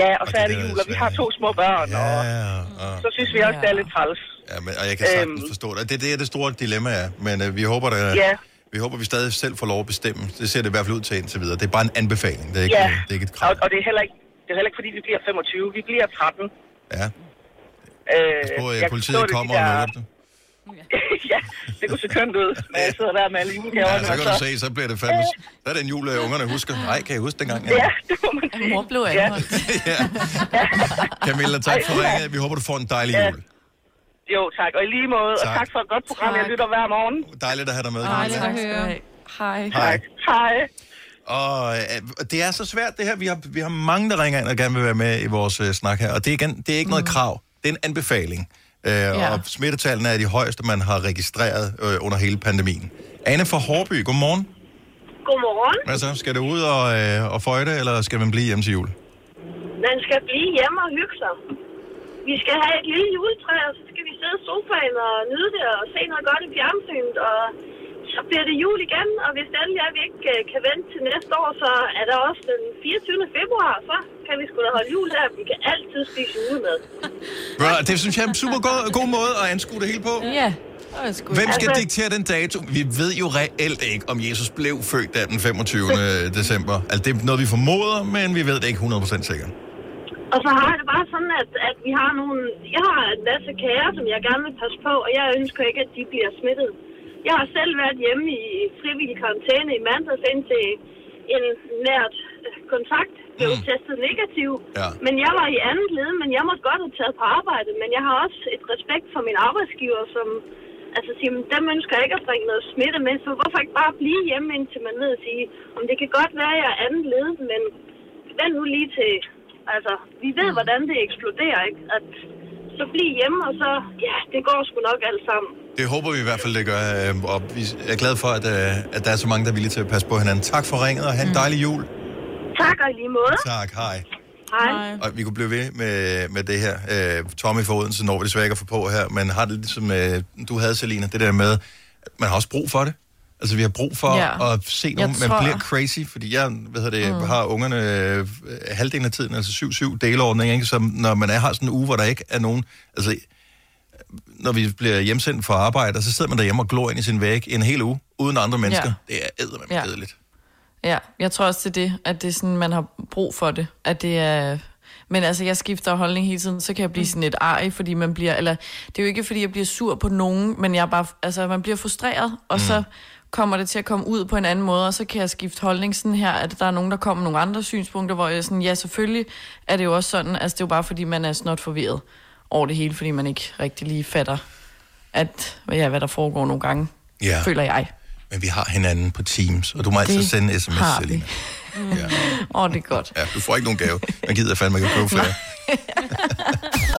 Ja, og så er det jul, og vi har to små børn, Ja, og og, så synes vi også, det er lidt træls. ja men, og jeg kan sagtens Øhm. forstå det. Det er det, det store dilemma er. Men øh, vi håber, der, Ja. vi håber, vi stadig selv får lov at bestemme. Det ser det i hvert fald ud til indtil videre. Det er bare en anbefaling. Det er ikke, Ja, det er ikke et krav. og, og det, er heller ikke, det er heller ikke, fordi vi bliver 25. Vi bliver 13. Ja. Øh, Pas på, at jeg politiet forstå det, kommer de og lukker det. ja, det kunne se kønt ud, når jeg sidder der med alle julegaverne. Ja, så kan du se, så bliver det fandme... Så er det en jul, øh, ungerne husker. Nej, kan jeg huske dengang? Ja, det må man sige. Mor blev anholdt. Camilla, tak for ringet. Vi håber, du får en dejlig jul. Jo, tak. Og i lige måde. Og Tak. tak for et godt program, jeg lytter hver morgen. Dejligt at have dig med. Dejligt at høre. Hej. Hej. Hej. Og øh, det er så svært det her. Vi har, vi har mange, der ringer ind og gerne vil være med i vores øh, snak her. Og det er, igen, det er ikke noget krav. Det er en anbefaling. Øh, Ja. Og smittetallene er de højeste, man har registreret øh, under hele pandemien. Anne fra Hårby, godmorgen. Godmorgen. Hvad så? Skal du ud og, øh, og føjte, eller skal man blive hjemme til jul? Man skal blive hjemme og hygge sig. Vi skal have et lille juletræ, og så skal vi sidde i sofaen og nyde det og se noget godt i fjernsynet. Og så bliver det jul igen, og hvis det endelig er, at vi ikke øh, kan vente til næste år, så er der også den 24. februar, så kan vi sgu da holde jul der. Vi kan altid spise julemad. Bro, det synes jeg er en super god, god måde at anskue det hele på. Ja. Hvem skal Altså- diktere den dato? Vi ved jo reelt ikke, om Jesus blev født der den 25. december. Altså, det er noget, vi formoder, men vi ved det ikke 100% sikkert. Og så har jeg det bare sådan, at, at vi har nogle... Jeg har en masse kære, som jeg gerne vil passe på, og jeg ønsker ikke, at de bliver smittet. Jeg har selv været hjemme i frivillig karantæne i mandags indtil en nært øh, kontakt blev mm. testet negativ. Ja. Men jeg var i andet led, men jeg måtte godt have taget på arbejde. Men jeg har også et respekt for min arbejdsgiver, som altså siger, "Men dem ønsker jeg ikke at bringe noget smitte med, så hvorfor ikke bare blive hjemme, indtil man ved at sige, om det kan godt være, at jeg er andet led, men vent nu lige til, altså, vi ved, hvordan det eksploderer, ikke? At så bliv hjemme, og så, ja, det går sgu nok alt sammen. Det håber vi i hvert fald, det gør. øh, Og vi er glade for, at, øh, at der er så mange, der er villige til at passe på hinanden. Tak for ringet, og have en dejlig jul. Tak, og i lige måde. Tak, hej. Hej. Og vi kunne blive ved med, med det her. Øh, Tommy fra Odense når vi desværre ikke at få på her, men har det ligesom øh, du havde, Selina, det der med, at man har også brug for det. Altså, vi har brug for Ja. at se Jeg nogen, man tror- bliver crazy, fordi jeg hvad hedder det, Mm. mm. har ungerne øh, halvdelen af tiden, altså 7-7 delordning, ikke? Så når man er, har sådan en uge, hvor der ikke er nogen, altså når vi bliver hjemsendt fra arbejde, så sidder man derhjemme og glor ind i sin væg en hel uge, uden andre mennesker. Ja. Det er eddermame Ja. kedeligt. Ja, jeg tror også, det er det, at det er sådan, man har brug for det. At det er... Men altså, jeg skifter holdning hele tiden, så kan jeg blive sådan lidt arg, fordi man bliver... Eller, det er jo ikke, fordi jeg bliver sur på nogen, men jeg er bare... Altså, man bliver frustreret, og mm. så kommer det til at komme ud på en anden måde, og så kan jeg skifte holdning sådan her, at der er nogen, der kommer med nogle andre synspunkter, hvor jeg sådan, ja, selvfølgelig er det jo også sådan, altså det er jo bare, fordi man er snot forvirret over det hele, fordi man ikke rigtig lige fatter, at, ja, hvad der foregår nogle gange, Ja. føler jeg. Men vi har hinanden på Teams, og du må Det sende en sms, har. Selina. Åh, ja. oh, det er godt. Ja, du får ikke nogen gave. Man gider fandme ikke at købe flere.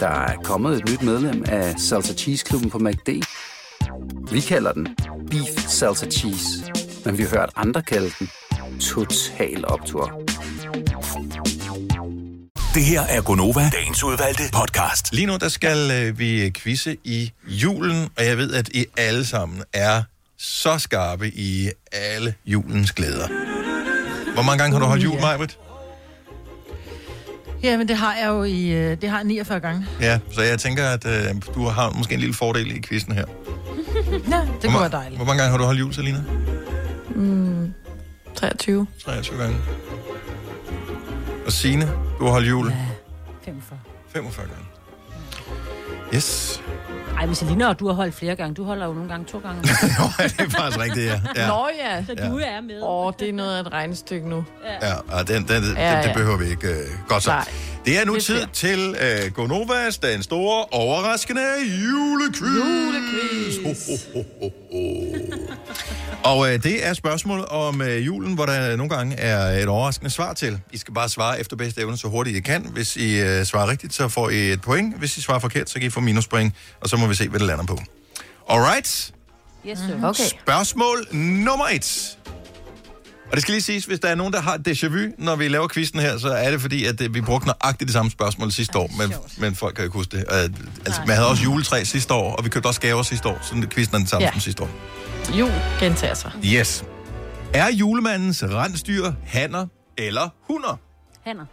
Der er kommet et nyt medlem af Salsa Cheese Klubben på MACD. Vi kalder den Beef Salsa Cheese, men vi har hørt andre kalde den Total Optor. Det her er Gonova, dagens udvalgte podcast. Lige nu, der skal øh, vi quizze i julen, og jeg ved, at I alle sammen er så skarpe i alle julens glæder. Hvor mange gange har du holdt jul. Majbrit? Ja, men det har jeg jo i, øh, det har jeg 49 gange. Ja, så jeg tænker, at øh, du har måske en lille fordel i quizzen her. Ja, det kunne være dejligt. Hvor mange gange har du holdt jul, Selina? Mm, 23. 23 gange. Og Signe, du har holdt jul? 45. 45 gange. Yes. Ej, men Selina, du har holdt flere gange. Du holder jo nogle gange to gange. det er faktisk rigtigt, ja. ja. Nå ja. Så Ja. du er med. Åh, oh, det er noget af et regnestykke nu. Ja, og den, den, den, Ja, ja, det ja. behøver vi ikke. Øh, godt så. Nej. Det er nu Det tid til øh, Gonovas, den store, overraskende julequiz. Julequiz. Ho, ho, ho, ho, ho. Og øh, det er spørgsmål om øh, julen, hvor der nogle gange er et overraskende svar til. I skal bare svare efter bedste evne så hurtigt I kan. Hvis I øh, svarer rigtigt, så får I et point. Hvis I svarer forkert, så kan I få minuspoint. Og så må vi se, hvad det lander på. Alright. Yes, sir. Okay. Spørgsmål nummer et. Og det skal lige siges, hvis der er nogen, der har déjà vu, når vi laver quizzen her, så er det fordi, at øh, vi brugte nøjagtigt det samme spørgsmål sidste år, men, men folk kan jo ikke huske det. Uh, altså, man havde også juletræ sidste år, og vi købte også gaver sidste år, så quizzen er den samme ja. som sidste år. Jul gentager sig. Yes. Er julemandens rensdyr hanner eller hunder? Hanner.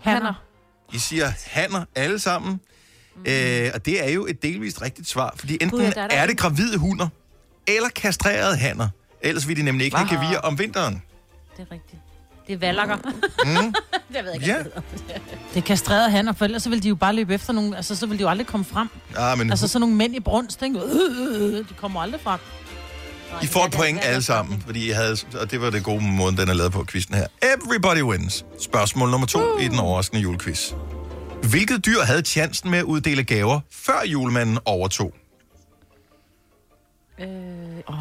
Hanner. I siger hanner alle sammen. Mm. Øh, og det er jo et delvist rigtigt svar, fordi enten Gud, ja, der er der er det gravide hunder, eller kastrerede hanner. Ellers vil de nemlig ikke have Hva? gevir om vinteren. Det er rigtigt. Det er valakker. Mm. det ved jeg ikke, Ja. Det er kastrerede hanner, for ellers så vil de jo bare løbe efter nogen, altså så vil de jo aldrig komme frem. Ah, men Altså sådan nogle mænd i brunst, ikke? Øh, øh, øh, de kommer aldrig frem. I får et point alle sammen, fordi I havde, og det var det gode måde, den er lavet på quizzen her. Everybody wins. Spørgsmål nummer to i den overraskende julequiz. Hvilket dyr havde chancen med at uddele gaver, før julemanden overtog? Øh, oh.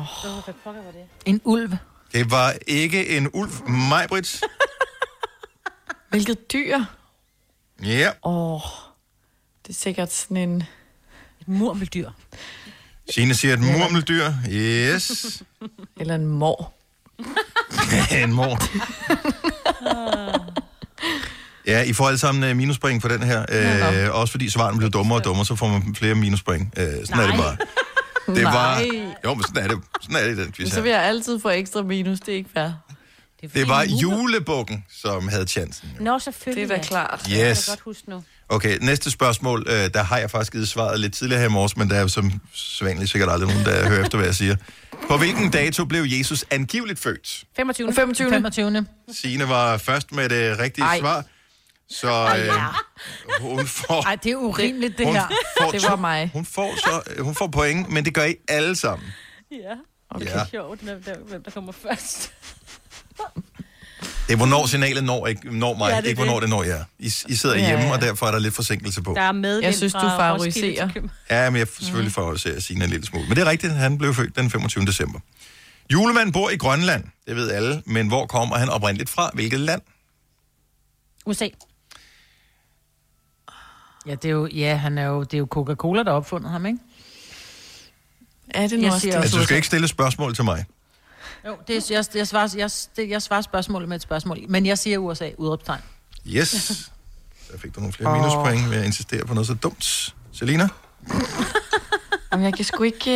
hvad pokker var det? En ulv. Det var ikke en ulv, Majbrit. Hvilket dyr? Ja. Åh, oh, det er sikkert sådan en... Et murmeldyr. Signe siger et murmeldyr. Yes. Eller en mor. en mor. Ja, I får alle sammen øh, minuspoint på den her. Øh, også fordi svaren bliver dummere og dummere, så får man flere minuspoint. Øh, sådan Nej. er det bare. Det var... Nej. Jo, men sådan er det, sådan er det i den quiz Så her. vil jeg altid få ekstra minus, det er ikke fair. Det var julebukken, som havde chancen. Nå, selvfølgelig. Det er da ja. klart. Det kan jeg Yes. da godt huske nu. Okay, næste spørgsmål. Øh, der har jeg faktisk givet svaret lidt tidligere her i morges, men der er jo som sædvanligt sikkert aldrig nogen, der hører efter, hvad jeg siger. På hvilken dato blev Jesus angiveligt født? 25. 25. 25. Signe var først med det rigtige Ej. svar. Så øh, hun får... Ej, det er urimeligt, det hun her. Får Det to- var mig. Hun får, så, hun får point, men det gør I alle sammen. Ja. Okay. Det Ja. er sjovt, hvem der, hvem der kommer først. Det er, hvornår signalet når, ikke, når mig, Ja, det ikke hvornår det. det når jer. I, I sidder Ja, hjemme, ja. og derfor er der lidt forsinkelse på. Der er med Jeg synes, du favoriserer. Ja, men jeg selvfølgelig favoriserer Signe en lille smule. Men det er rigtigt, han blev født den 25. december. Julemanden bor i Grønland, det ved alle, men hvor kommer han oprindeligt fra? Hvilket land? USA. Ja, det er jo, ja, han er jo, det er jo Coca-Cola, der har opfundet ham, ikke? Er det nu Jeg også siger det? Altså, du skal ikke stille spørgsmål til mig. Jo, det er, jeg, jeg, svarer, jeg, det, jeg svarer spørgsmålet med et spørgsmål. Men jeg siger USA, udråbstegn. Yes. Så fik du nogle flere minuspoint ved at insistere på noget så dumt. Selina, Jamen, jeg kan sgu ikke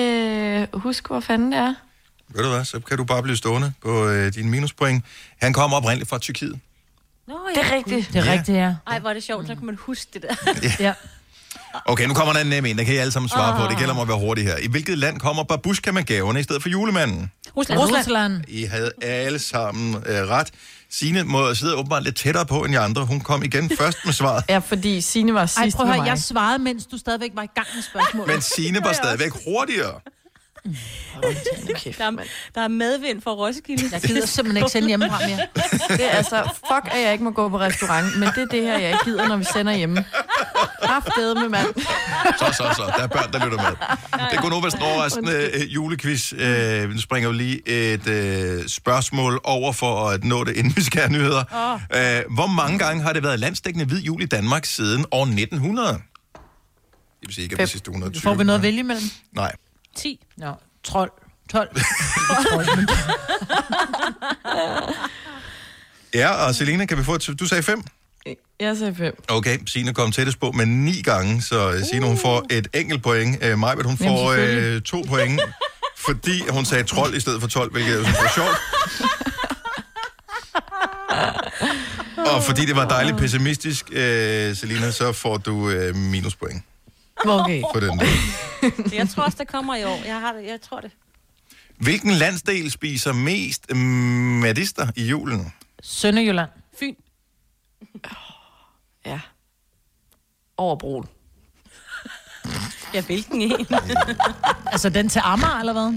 øh, huske, hvor fanden det er. ved du hvad, så kan du bare blive stående på øh, dine minuspoint. Han kommer oprindeligt fra Tyrkiet. Nå, Det er rigtigt. Det er Ja. rigtigt, ja. Ej, hvor er det sjovt, så kan man huske det der. ja. Okay, nu kommer der en nem en, der kan I alle sammen svare på. Det gælder om at være hurtig her. I hvilket land kommer babushka med gaverne i stedet for julemanden? Rusland. Rusland. I havde alle sammen øh, ret. Signe må sidde åbenbart lidt tættere på end de andre. Hun kom igen først med svaret. Ja, fordi Signe var Ej, sidst prøv at høre, mig. jeg svarede, mens du stadigvæk var i gang med spørgsmålet. Men Signe var stadigvæk hurtigere. der, er, der er medvind fra Roskilde. Jeg gider simpelthen ikke sende hjemmefra mere. Det er altså, fuck, at jeg ikke må gå på restaurant, men det er det her, jeg ikke gider, når vi sender hjemme. Kraftede med mand. Så, så, så. Der er børn, der lytter med. Det kunne nu være sådan overraskende øh, julequiz. Øh, vi springer jo lige et øh, spørgsmål over for at nå det, inden vi skal have nyheder. Øh, hvor mange gange har det været landsdækkende hvid jul i Danmark siden år 1900? Det vil sige ikke, at sidste 120. Får vi noget at vælge imellem? Nej. 10. Nå, trold. 12. Ja, og Selina, kan vi få et... Du sagde fem? Jeg sagde fem. Okay, Signe kom tættest på med ni gange, så uh. Signe hun får et enkelt point. Uh, Majbet, hun får uh, to point, fordi hun sagde trold i stedet for 12, hvilket jeg synes var sjovt. Og fordi det var dejligt pessimistisk, uh, Selina, så får du uh, minuspoint Okay. for den der. Jeg tror også, der kommer i år. Jeg, har det, jeg tror det. Hvilken landsdel spiser mest mm, medister i julen? Sønderjylland. Fyn. Ja. Over broen. Ja, hvilken en? altså den til Amager, eller hvad?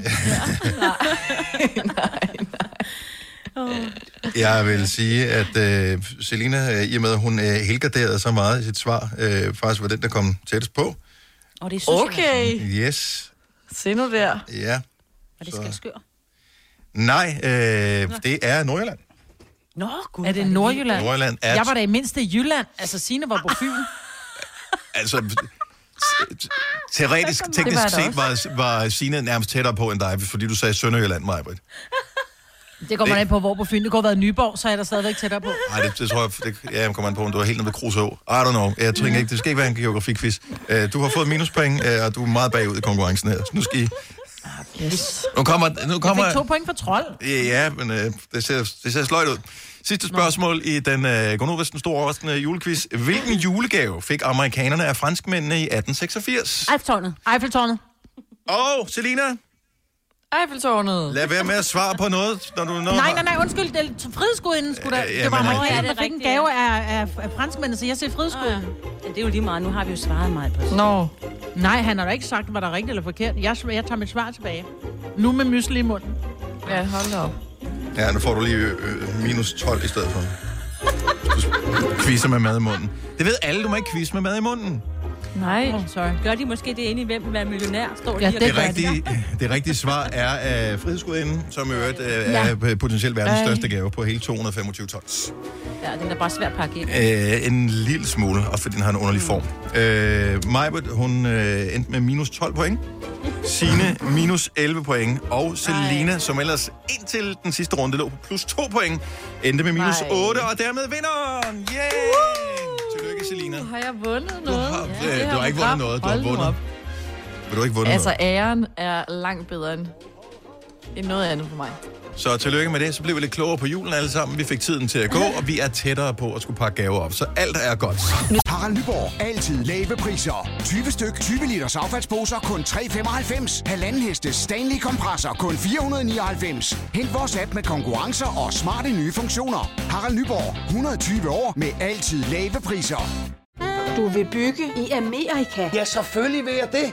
Jeg vil sige, at øh, Selina, øh, i og med, at hun øh, helgarderede så meget i sit svar, øh, faktisk var den, der kom tættest på. Og det er Okay. Yes. Se nu der. Ja. Og det skal skøre. Nej, øh, det er Nordjylland. Nå, gud. Er det Nordjylland? Nordjylland er- Jeg var da i mindste i Jylland. Altså, Signe var på Fyn. Altså, t- teoretisk, teknisk set var, var Signe nærmest tættere på end dig, fordi du sagde Sønderjylland, Majbrit. Det man af på, hvor på Fyn. Det kunne have været Nyborg, så er jeg der stadigvæk tættere på. Nej, det, det tror jeg, det, ja, jeg kommer an på, om du er helt nede ved Kruså. I don't know. Jeg tror ikke, det skal ikke være en geografikquiz. Uh, du har fået minuspoint, uh, og du er meget bagud i konkurrencen her. Så Nu skal I... Yes. Nu kommer... Nu Jeg kommer fik to point for trold. Ja, men øh, det, ser, det ser sløjt ud. Sidste spørgsmål i den øh, Gonova, den store overraskende julequiz. Hvilken julegave fik amerikanerne af franskmændene i 1886? Eiffeltårnet. Eiffeltårnet. Og Selina, Eiffeltårnet. lad være med at svare på noget, når du... Når Nej, nej, nej, undskyld. Det er frihedsgudinden skulle der. Øh, det var amerikanerne, ja, der er fik en gave af, af, af franskmændene, så jeg siger frihedsgudinden. Ja, det er jo lige meget. Nu har vi jo svaret meget på. Nå. Nej, han har da ikke sagt, var der rigtigt eller forkert. Jeg, jeg tager mit svar tilbage. Nu med mysli i munden. Ja, hold da op. Ja, nu får du lige øh, øh, minus 12 i stedet for. Du quizzer med mad i munden. Det ved alle, du må ikke quizze med mad i munden. Nej. Oh, sorry. Gør de måske det inde i hvem vil være millionær? Står Ja, og- Det rigtige, det rigtige svar er af frihedsgudinden, som i øvrigt øh, Ja. er potentielt verdens Ej. største gave på hele 225 tons. Ja, den er bare svær at pakke ind. Øh, en lille smule, og fordi den har en underlig form. Øh, Majbert, hun øh, endte med minus 12 point. Signe minus 11 point. Og Selina, som ellers indtil den sidste runde lå på plus 2 point, endte med minus Nej. 8, og dermed vinderen! Yeah! Tillykke, Selina. Har jeg vundet noget? har- Ja, øh, det du har ikke vundet noget, du har vundet op. Vil du ikke vundet Altså, noget? æren er langt bedre end, end noget andet for mig. Så tillykke med det. Så blev vi lidt klogere på julen alle sammen. Vi fik tiden til at gå, og vi er tættere på at skulle pakke gaver op. Så alt er godt. Harald Nyborg. Altid lave priser. 20 styk, 20 liters affaldsposer kun 3,95. Halvanden heste Stanley kompresser kun 499. Hent vores app med konkurrencer og smarte nye funktioner. Harald Nyborg. 120 år med altid lave priser. Du vil bygge i Amerika? Ja, selvfølgelig vil jeg det.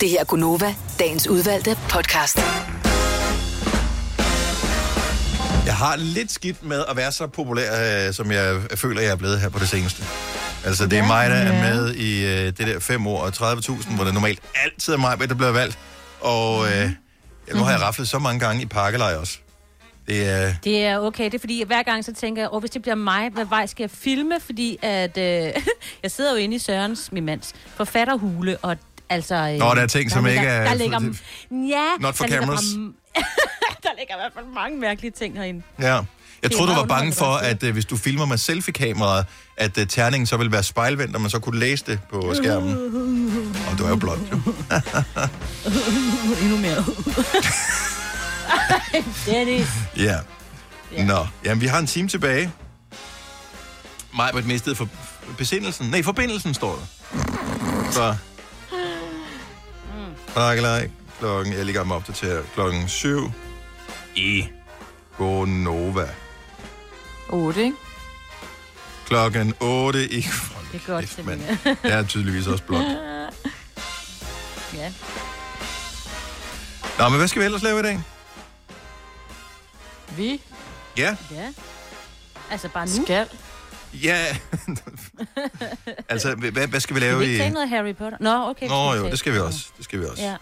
Det her er Gunova, dagens udvalgte podcast. Jeg har lidt skidt med at være så populær, øh, som jeg føler, jeg er blevet her på det seneste. Altså, det er mig, der er med i øh, det der 5 år og 30.000, hvor det normalt altid er mig, der bliver valgt. Og øh, nu har jeg raflet så mange gange i parkelej også. Det er... Det er okay, det er fordi, hver gang så tænker jeg, oh, hvis det bliver mig, hvad vej skal jeg filme? Fordi at, øh, jeg sidder jo inde i Sørens, min mands, forfatterhule, og altså... Øh, Nå, der er ting, som ligger, ikke er- Der ligger, ja, Not for der ligger cameras. bare- der ligger i hvert fald mange mærkelige ting herinde. Ja. Jeg troede, du var bange for, at øh, hvis du filmer med selfie-kameraet, at øh, terningen så ville være spejlvendt, og man så kunne læse det på skærmen. Og du er jo blond, jo. Endnu mere. Dennis. Ja. Nå, jamen vi har en time tilbage. Mig mistede for besindelsen. Nej, forbindelsen står der. Så. Tak, eller klokken, jeg er gang med at opdatere klokken 7 i Gonova. 8, ikke? Klokken 8 i... Det er godt, Selina. Jeg er tydeligvis også blond. ja. Nå, men hvad skal vi ellers lave i dag? Vi Ja, Ja. Altså bare nu. skal. Ja. altså, hvad, hvad skal vi Skal lave vi ikke i... noget Harry Potter? Nå, okay. Nå jo, det skal vi også. Det skal vi også. Ja.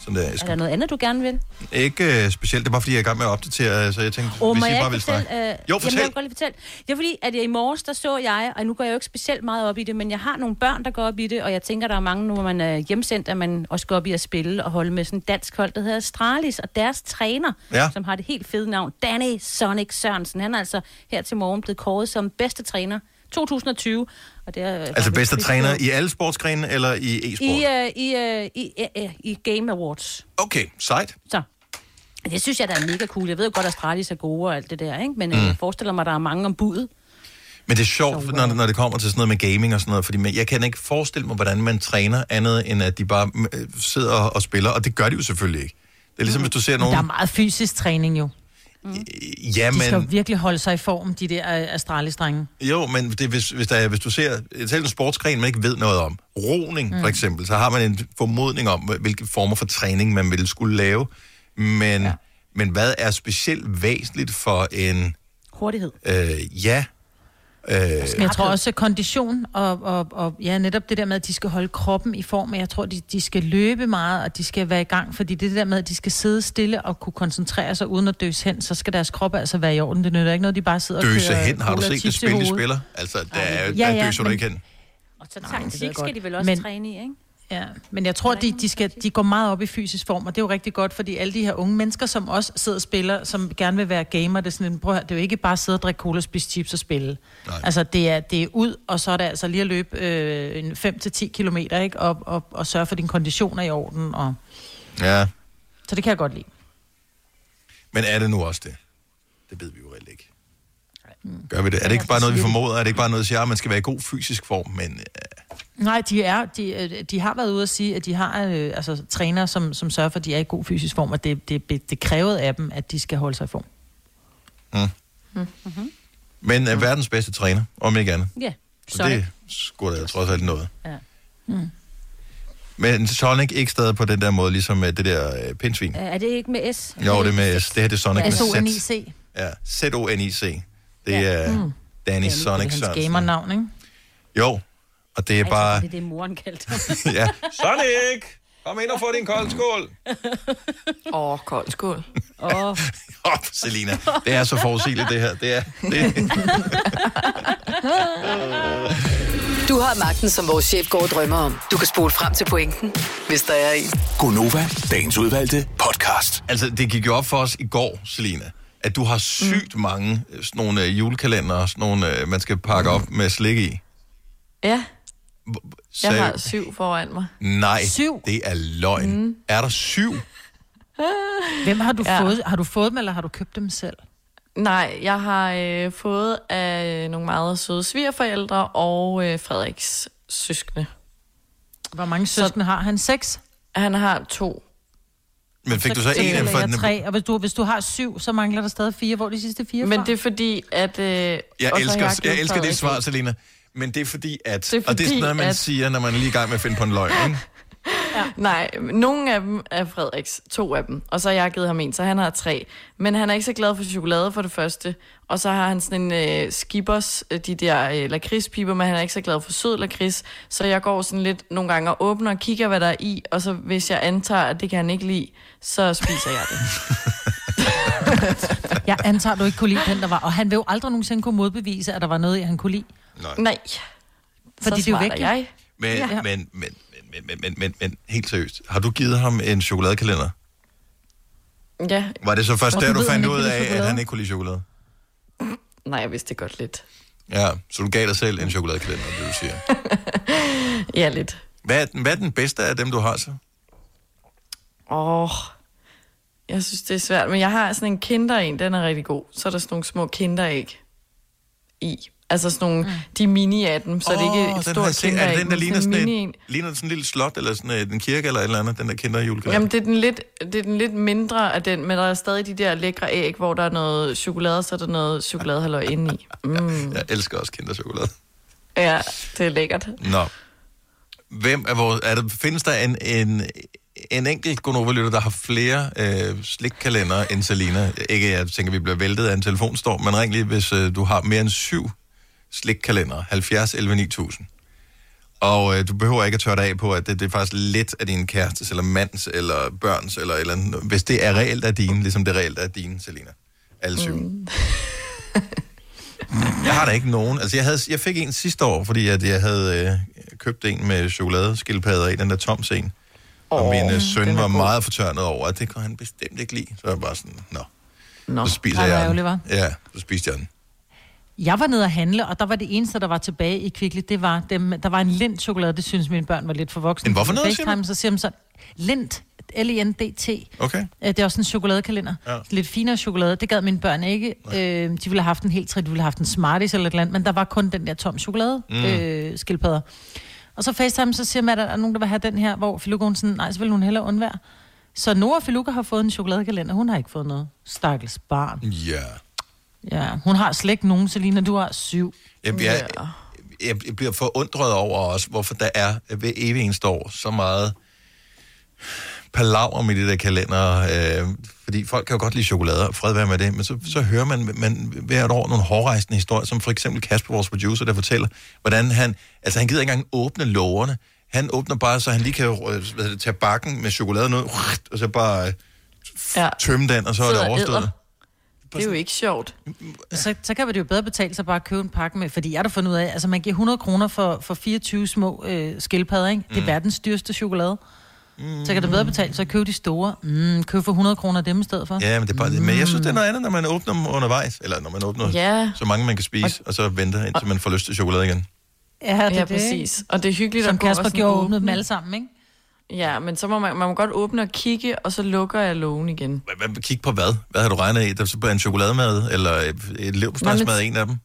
Sådan der, jeg Er der noget andet, du gerne vil? Ikke øh, specielt, det bare fordi, jeg er i gang med at opdatere, så jeg tænkte, Åh, hvis jeg bare vil snakke. Øh, Jo, Jamen, fortæl. jeg vil godt lige fortælle. Det er fordi, at jeg i morges, der så jeg, og nu går jeg jo ikke specielt meget op i det, men jeg har nogle børn, der går op i det, og jeg tænker, der er mange, nu hvor man er hjemsendt, at man også går op i at spille og holde med sådan et dansk hold, der hedder Astralis, og deres træner, Ja. som har det helt fede navn, Danny Sonic Sørensen. Han er altså her til morgen blevet kåret som bedste træner 2020. Og det er, Altså bedste træner i alle sportsgrene eller i e-sport? i, øh, i, øh, i, øh, øh, i Game Awards. Okay, sejt. Så. Det synes jeg, der er mega cool. Jeg ved jo godt, at Astralis er gode og alt det der, ikke? men mm. jeg forestiller mig, at der er mange om budet. Men det er sjovt, når, når det kommer til sådan noget med gaming og sådan noget, fordi man- jeg kan ikke forestille mig, hvordan man træner andet, end at de bare øh, sidder og, spiller, og det gør de jo selvfølgelig ikke. Det er ligesom, hvis du ser Men der er nogen... meget fysisk træning jo. Ja, De skal jo men... virkelig holde sig i form, de der øh, Astralis-drenge. Jo, men det, hvis, hvis, der, er- hvis du ser selv en sportsgren, man ikke ved noget om, roning mm. for eksempel, så har man en formodning om, hvilke former for træning man ville skulle lave. Men, ja. men hvad er specielt væsentligt for en... Hurtighed. Øh, ja... Øh, Men jeg tror også, at kondition og, og, og ja, netop det der med, at de skal holde kroppen i form, jeg tror, de, de skal løbe meget, og de skal være i gang, fordi det der med, at de skal sidde stille og kunne koncentrere sig uden at døse hen, så skal deres krop altså være i orden. Det nytter ikke noget, de bare sidder og døse hen, har du set det spil, de spiller? Altså, der, er, Ja, der ja, døser du men- ikke hen. Og så jeg skal de vel også men... træne i, ikke? Ja, men jeg tror, de, de, skal, de går meget op i fysisk form, og det er jo rigtig godt, fordi alle de her unge mennesker, som også sidder og spiller, som gerne vil være gamer, det er, sådan, en- prøv at høre, det er jo ikke bare at sidde og drikke cola, spise chips og spille. Nej. Altså, det er, det er ud, og så er det altså lige at løbe øh, en 5-10 kilometer, ikke? Og, og, og sørge for, at din kondition er i orden. Og... Ja, Så det kan jeg godt lide. men er det nu også det? Det ved vi jo reelt ikke. Gør vi det? Er det ikke bare noget, vi formoder? Er det ikke bare noget, at man skal være i god fysisk form? Men øh, Nej, de, er, de, øh, de har været ude at sige, at de har øh, altså, trænere, som, som sørger for, at de er i god fysisk form, og det, det, det, det krævet af dem, at de skal holde sig i form. mm. Mm-hmm. men er verdens bedste træner, om ikke andet. Ja, Så Sonic. det skulle da trods alt noget. Ja. Mm. Men Sonic ikke stadig på den der måde, ligesom med det der øh, pindsvin. Er det ikke med S? Jo, det er med S. Det her det er Sonic med Z. S-O-N-I-C. Ja, Z-O-N-I-C. Det er Mm. Danny Det er Sonic hans Sørensen. gamernavn, ikke? Jo, og det er bare... Det er det, moren kaldte ja. Sonic! Kom ind og få din kold skål. Åh, oh, kold skål. Åh. Åh, oh, Selina, det er så forudsigeligt, det her. Det er, det, Du har magten, som vores chef går og drømmer om. Du kan spole frem til pointen, hvis der er en. Gonova, dagens udvalgte podcast. altså, det gik jo op for os i går, Selina, at du har sygt mm. mange øh, sådan nogle øh, julekalender, sådan nogle, øh, man skal pakke op med slik i. Ja, Så, jeg har syv foran mig. Nej, Syv? det er løgn. Mm. Er der syv? Hvem har du Ja. fået? Har du fået dem, eller har du købt dem selv? Nej, jeg har øh, fået af nogle meget søde svigerforældre og øh, Frederiks søskende. Hvor mange søskende har han? Seks? Han har to. Men fik du så en af for den? tre, og hvis du, hvis du har syv, så mangler der stadig fire. Hvor er de sidste fire Men fra? det er fordi, at... Øh, Jeg så elsker, jeg, givet elsker dit svar. Selina. Men det er fordi, at... Det er og det er sådan fordi, noget, man at- siger, når man er lige i gang med at finde på en løgn, ikke? Ja. Nej, nogle af dem er Frederiks, to af dem. Og så har jeg givet ham en, så han har tre. Men han er ikke så glad for chokolade for det første. Og så har han sådan en øh, skippers, øh, de der øh, lakridspiber, men han er ikke så glad for sød lakrids. Så jeg går sådan lidt nogle gange og åbner og kigger, hvad der er i. Og så hvis jeg antager, at det kan han ikke lide, så spiser jeg det. Jeg antager, du ikke kunne lide den, der var. Og han vil jo aldrig nogensinde kunne modbevise, at der var noget, han kunne lide. Nej. Nej. Fordi Så det er jo væk. jeg. Men, Ja. men, men, men, men, men, men, men, helt seriøst. Har du givet ham en chokoladekalender? Ja. Var det så først Hvorfor der, du fandt ud af, at han ikke kunne lide chokolade? Nej, jeg vidste det godt lidt. Ja, så du gav dig selv en chokoladekalender, det du siger. Ja, lidt. Hvad er, den, hvad er den bedste af dem, du har så? Åh, oh, jeg synes, det er svært. Men jeg har sådan en kinder en, den er rigtig god. Så er der sådan nogle små kinderæg i. Altså sådan nogle, mm. de mini af dem, så oh, det er ikke et stort set. Er det den, der ligner sådan, mini en, en. ligner sådan en lille slot, eller sådan en, en kirke, eller et eller andet, den der kinder julekalender? Jamen, det er, den lidt, det er den lidt mindre af den, men der er stadig de der lækre æg, hvor der er noget chokolade, så er der noget chokoladehalvøj inde i. Mm. Jeg elsker også kinderchokolade. Ja, det er lækkert. Nå. Hvem er vores... Er der, findes der en, en, en enkelt gonova der har flere øh, slikkalender end Selina? Ikke, jeg tænker, vi bliver væltet af en telefonstorm, men ring lige, hvis øh, du har mere end syv slikkalender. 70 11 9000. Og øh, du behøver ikke at tørre dig af på, at det, det er faktisk lidt af din kærestes, eller mands, eller børns, eller eller andet. Hvis det er reelt af dine, ligesom det reelt er dine, Selina. Alle syv. Mm. Jeg har da ikke nogen. Altså, jeg, havde, jeg fik en sidste år, fordi at jeg havde øh, købt en med chokoladeskildpadder i, den der Toms en. Og Åh, min øh, søn er var god. meget fortørnet over, at det kunne han bestemt ikke lide. Så jeg var bare sådan, nå. Nå. Så spiser jeg den. Ja, så spiste jeg den. Jeg var nede at handle, og der var det eneste, der var tilbage i Kvickly, det var dem, der var en lind chokolade, det synes mine børn var lidt for voksne. En hvorfor noget, siger FaceTime, så siger de sådan, Lind, L-I-N-D-T. Okay. Øh, Det er også en chokoladekalender. Ja. Lidt finere chokolade. Det gad mine børn ikke. Øh, de ville have haft en helt træt, de ville have haft en Smarties eller et eller andet, men der var kun den der tom chokolade Mm. øh, skildpadder. Og så FaceTime, så siger man, at der er nogen, der vil have den her, hvor Filuka hun sådan, nej, så vil hun hellere undvære. Så Nora Filuka har fået en chokoladekalender, hun har ikke fået noget. Stakkels barn. Ja. Ja, hun har slet ikke nogen, Selina, du har syv. Jeg, jeg, jeg, jeg bliver forundret over også, hvorfor der er ved evig eneste år så meget palaver med de der kalender. Øh, fordi folk kan jo godt lide chokolade, og fred være med det, men så, så hører man, man hvert år nogle hårrejsende historier, som for eksempel Kasper, vores producer, der fortæller, hvordan han, altså han gider ikke engang åbne lågerne. Han åbner bare, så han lige kan øh, tage bakken med chokoladen ud, og så bare øh, Ja. tømme den, og så er det overstået. æder. Det er jo ikke sjovt. Så, så kan det jo bedre betale sig bare at købe en pakke med, fordi jeg har da fundet ud af, altså man giver 100 kroner for, for 24 små øh, skildpadder, ikke? Det er Mm. verdens dyreste chokolade. Mm. Så kan det bedre betale sig at købe de store. Mm, køb for 100 kroner dem i stedet for. Ja, men det er bare det. Men jeg synes, det er noget andet, når man åbner dem undervejs, eller når man åbner Ja. så mange, man kan spise, og så venter, indtil man får lyst til chokolade igen. Ja, det er ja det, præcis. Og det er hyggeligt Som at gå Kasper og gjorde, åbne. åbnede dem alle sammen, ikke? Ja, men så må man, man må godt åbne og kigge, og så lukker jeg lågen igen. Hvad- hvad- Kig på hvad? Hvad har du regnet i? Der er så en chokolademad, eller et men- en af dem?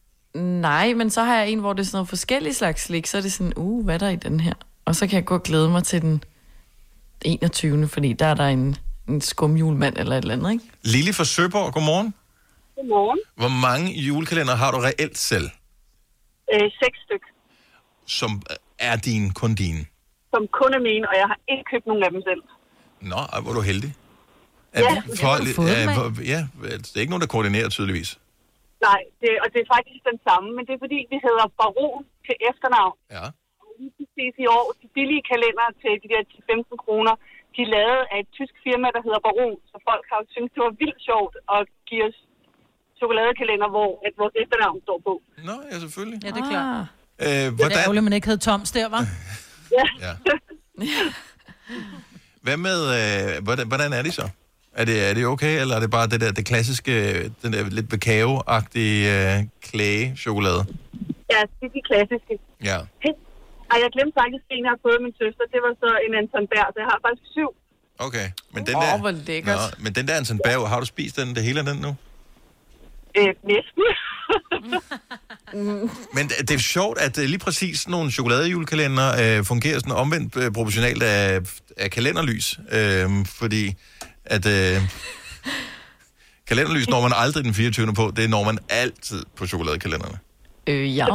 Nej, men så har jeg en, hvor det er sådan noget forskellige slags slik, så er det sådan, uh, hvad er der i den her? Og så kan jeg gå og glæde mig til den 21. Fordi der er der en, en skumjulmand eller et eller andet, ikke? Lili fra Søborg, godmorgen. Godmorgen. Hvor mange julekalender har du reelt selv, Øh, seks styk, som er din, kun dine? Som kun er mine, og jeg har ikke købt nogen af dem selv. Nå, hvor er du heldig. Ja, Er, det har for, du fået er, hvor- ja, det er ikke nogen, der koordinerer tydeligvis. Nej, det, og det er faktisk den samme, men det er fordi, vi hedder Baron til efternavn. Ja. Og lige præcis i år, de billige kalender til de der 10-15 kroner, de er lavet af et tysk firma, der hedder Baron, så folk har jo syntes, det var vildt sjovt at give os chokoladekalender, hvor at vores efternavn står på. Nå, ja, selvfølgelig. Ja, det er klart. Øh, Det er hvordan, ærgerligt, man ikke hed Toms der, var. Ja. hvad med, øh, hvordan, hvordan er de så? Er det, er det okay, eller er det bare det der, det klassiske, den der lidt bekave-agtige øh, klæge-chokolade? Ja, det er de klassiske. Ja. Ej, jeg glemte faktisk en, jeg har fået min søster. Det var så en Anton Berg, så jeg har faktisk syv. Okay, men den Åh, der... hvor lækkert. Nå, men den der Anton Berg, har du spist den, det hele af den nu? Øh, næsten. Men det er sjovt, at øh, lige præcis sådan nogle chokoladejulekalender øh, fungerer sådan omvendt øh, proportionalt af, af kalenderlys. Øh, fordi at øh, kalenderlys når man aldrig den 24. på, det når man altid på chokoladekalenderne. Øh, ja.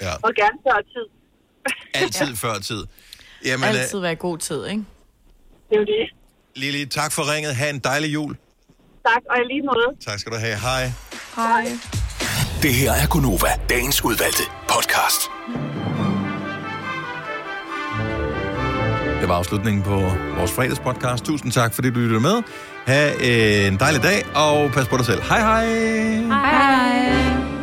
Ja, Og gerne før tid. altid ja. før tid. Jamen, øh, Altid være god tid, ikke? Det er jo det. Lili, tak for ringet. Ha' en dejlig jul. Tak, og i lige måde. Tak skal du have. Hej. Hej. Det her er Gunova, dagens udvalgte podcast. Det var afslutningen på vores fredagspodcast. Tusind tak, fordi du lyttede med. Ha' en dejlig dag, og pas på dig selv. Hej hej! Hej.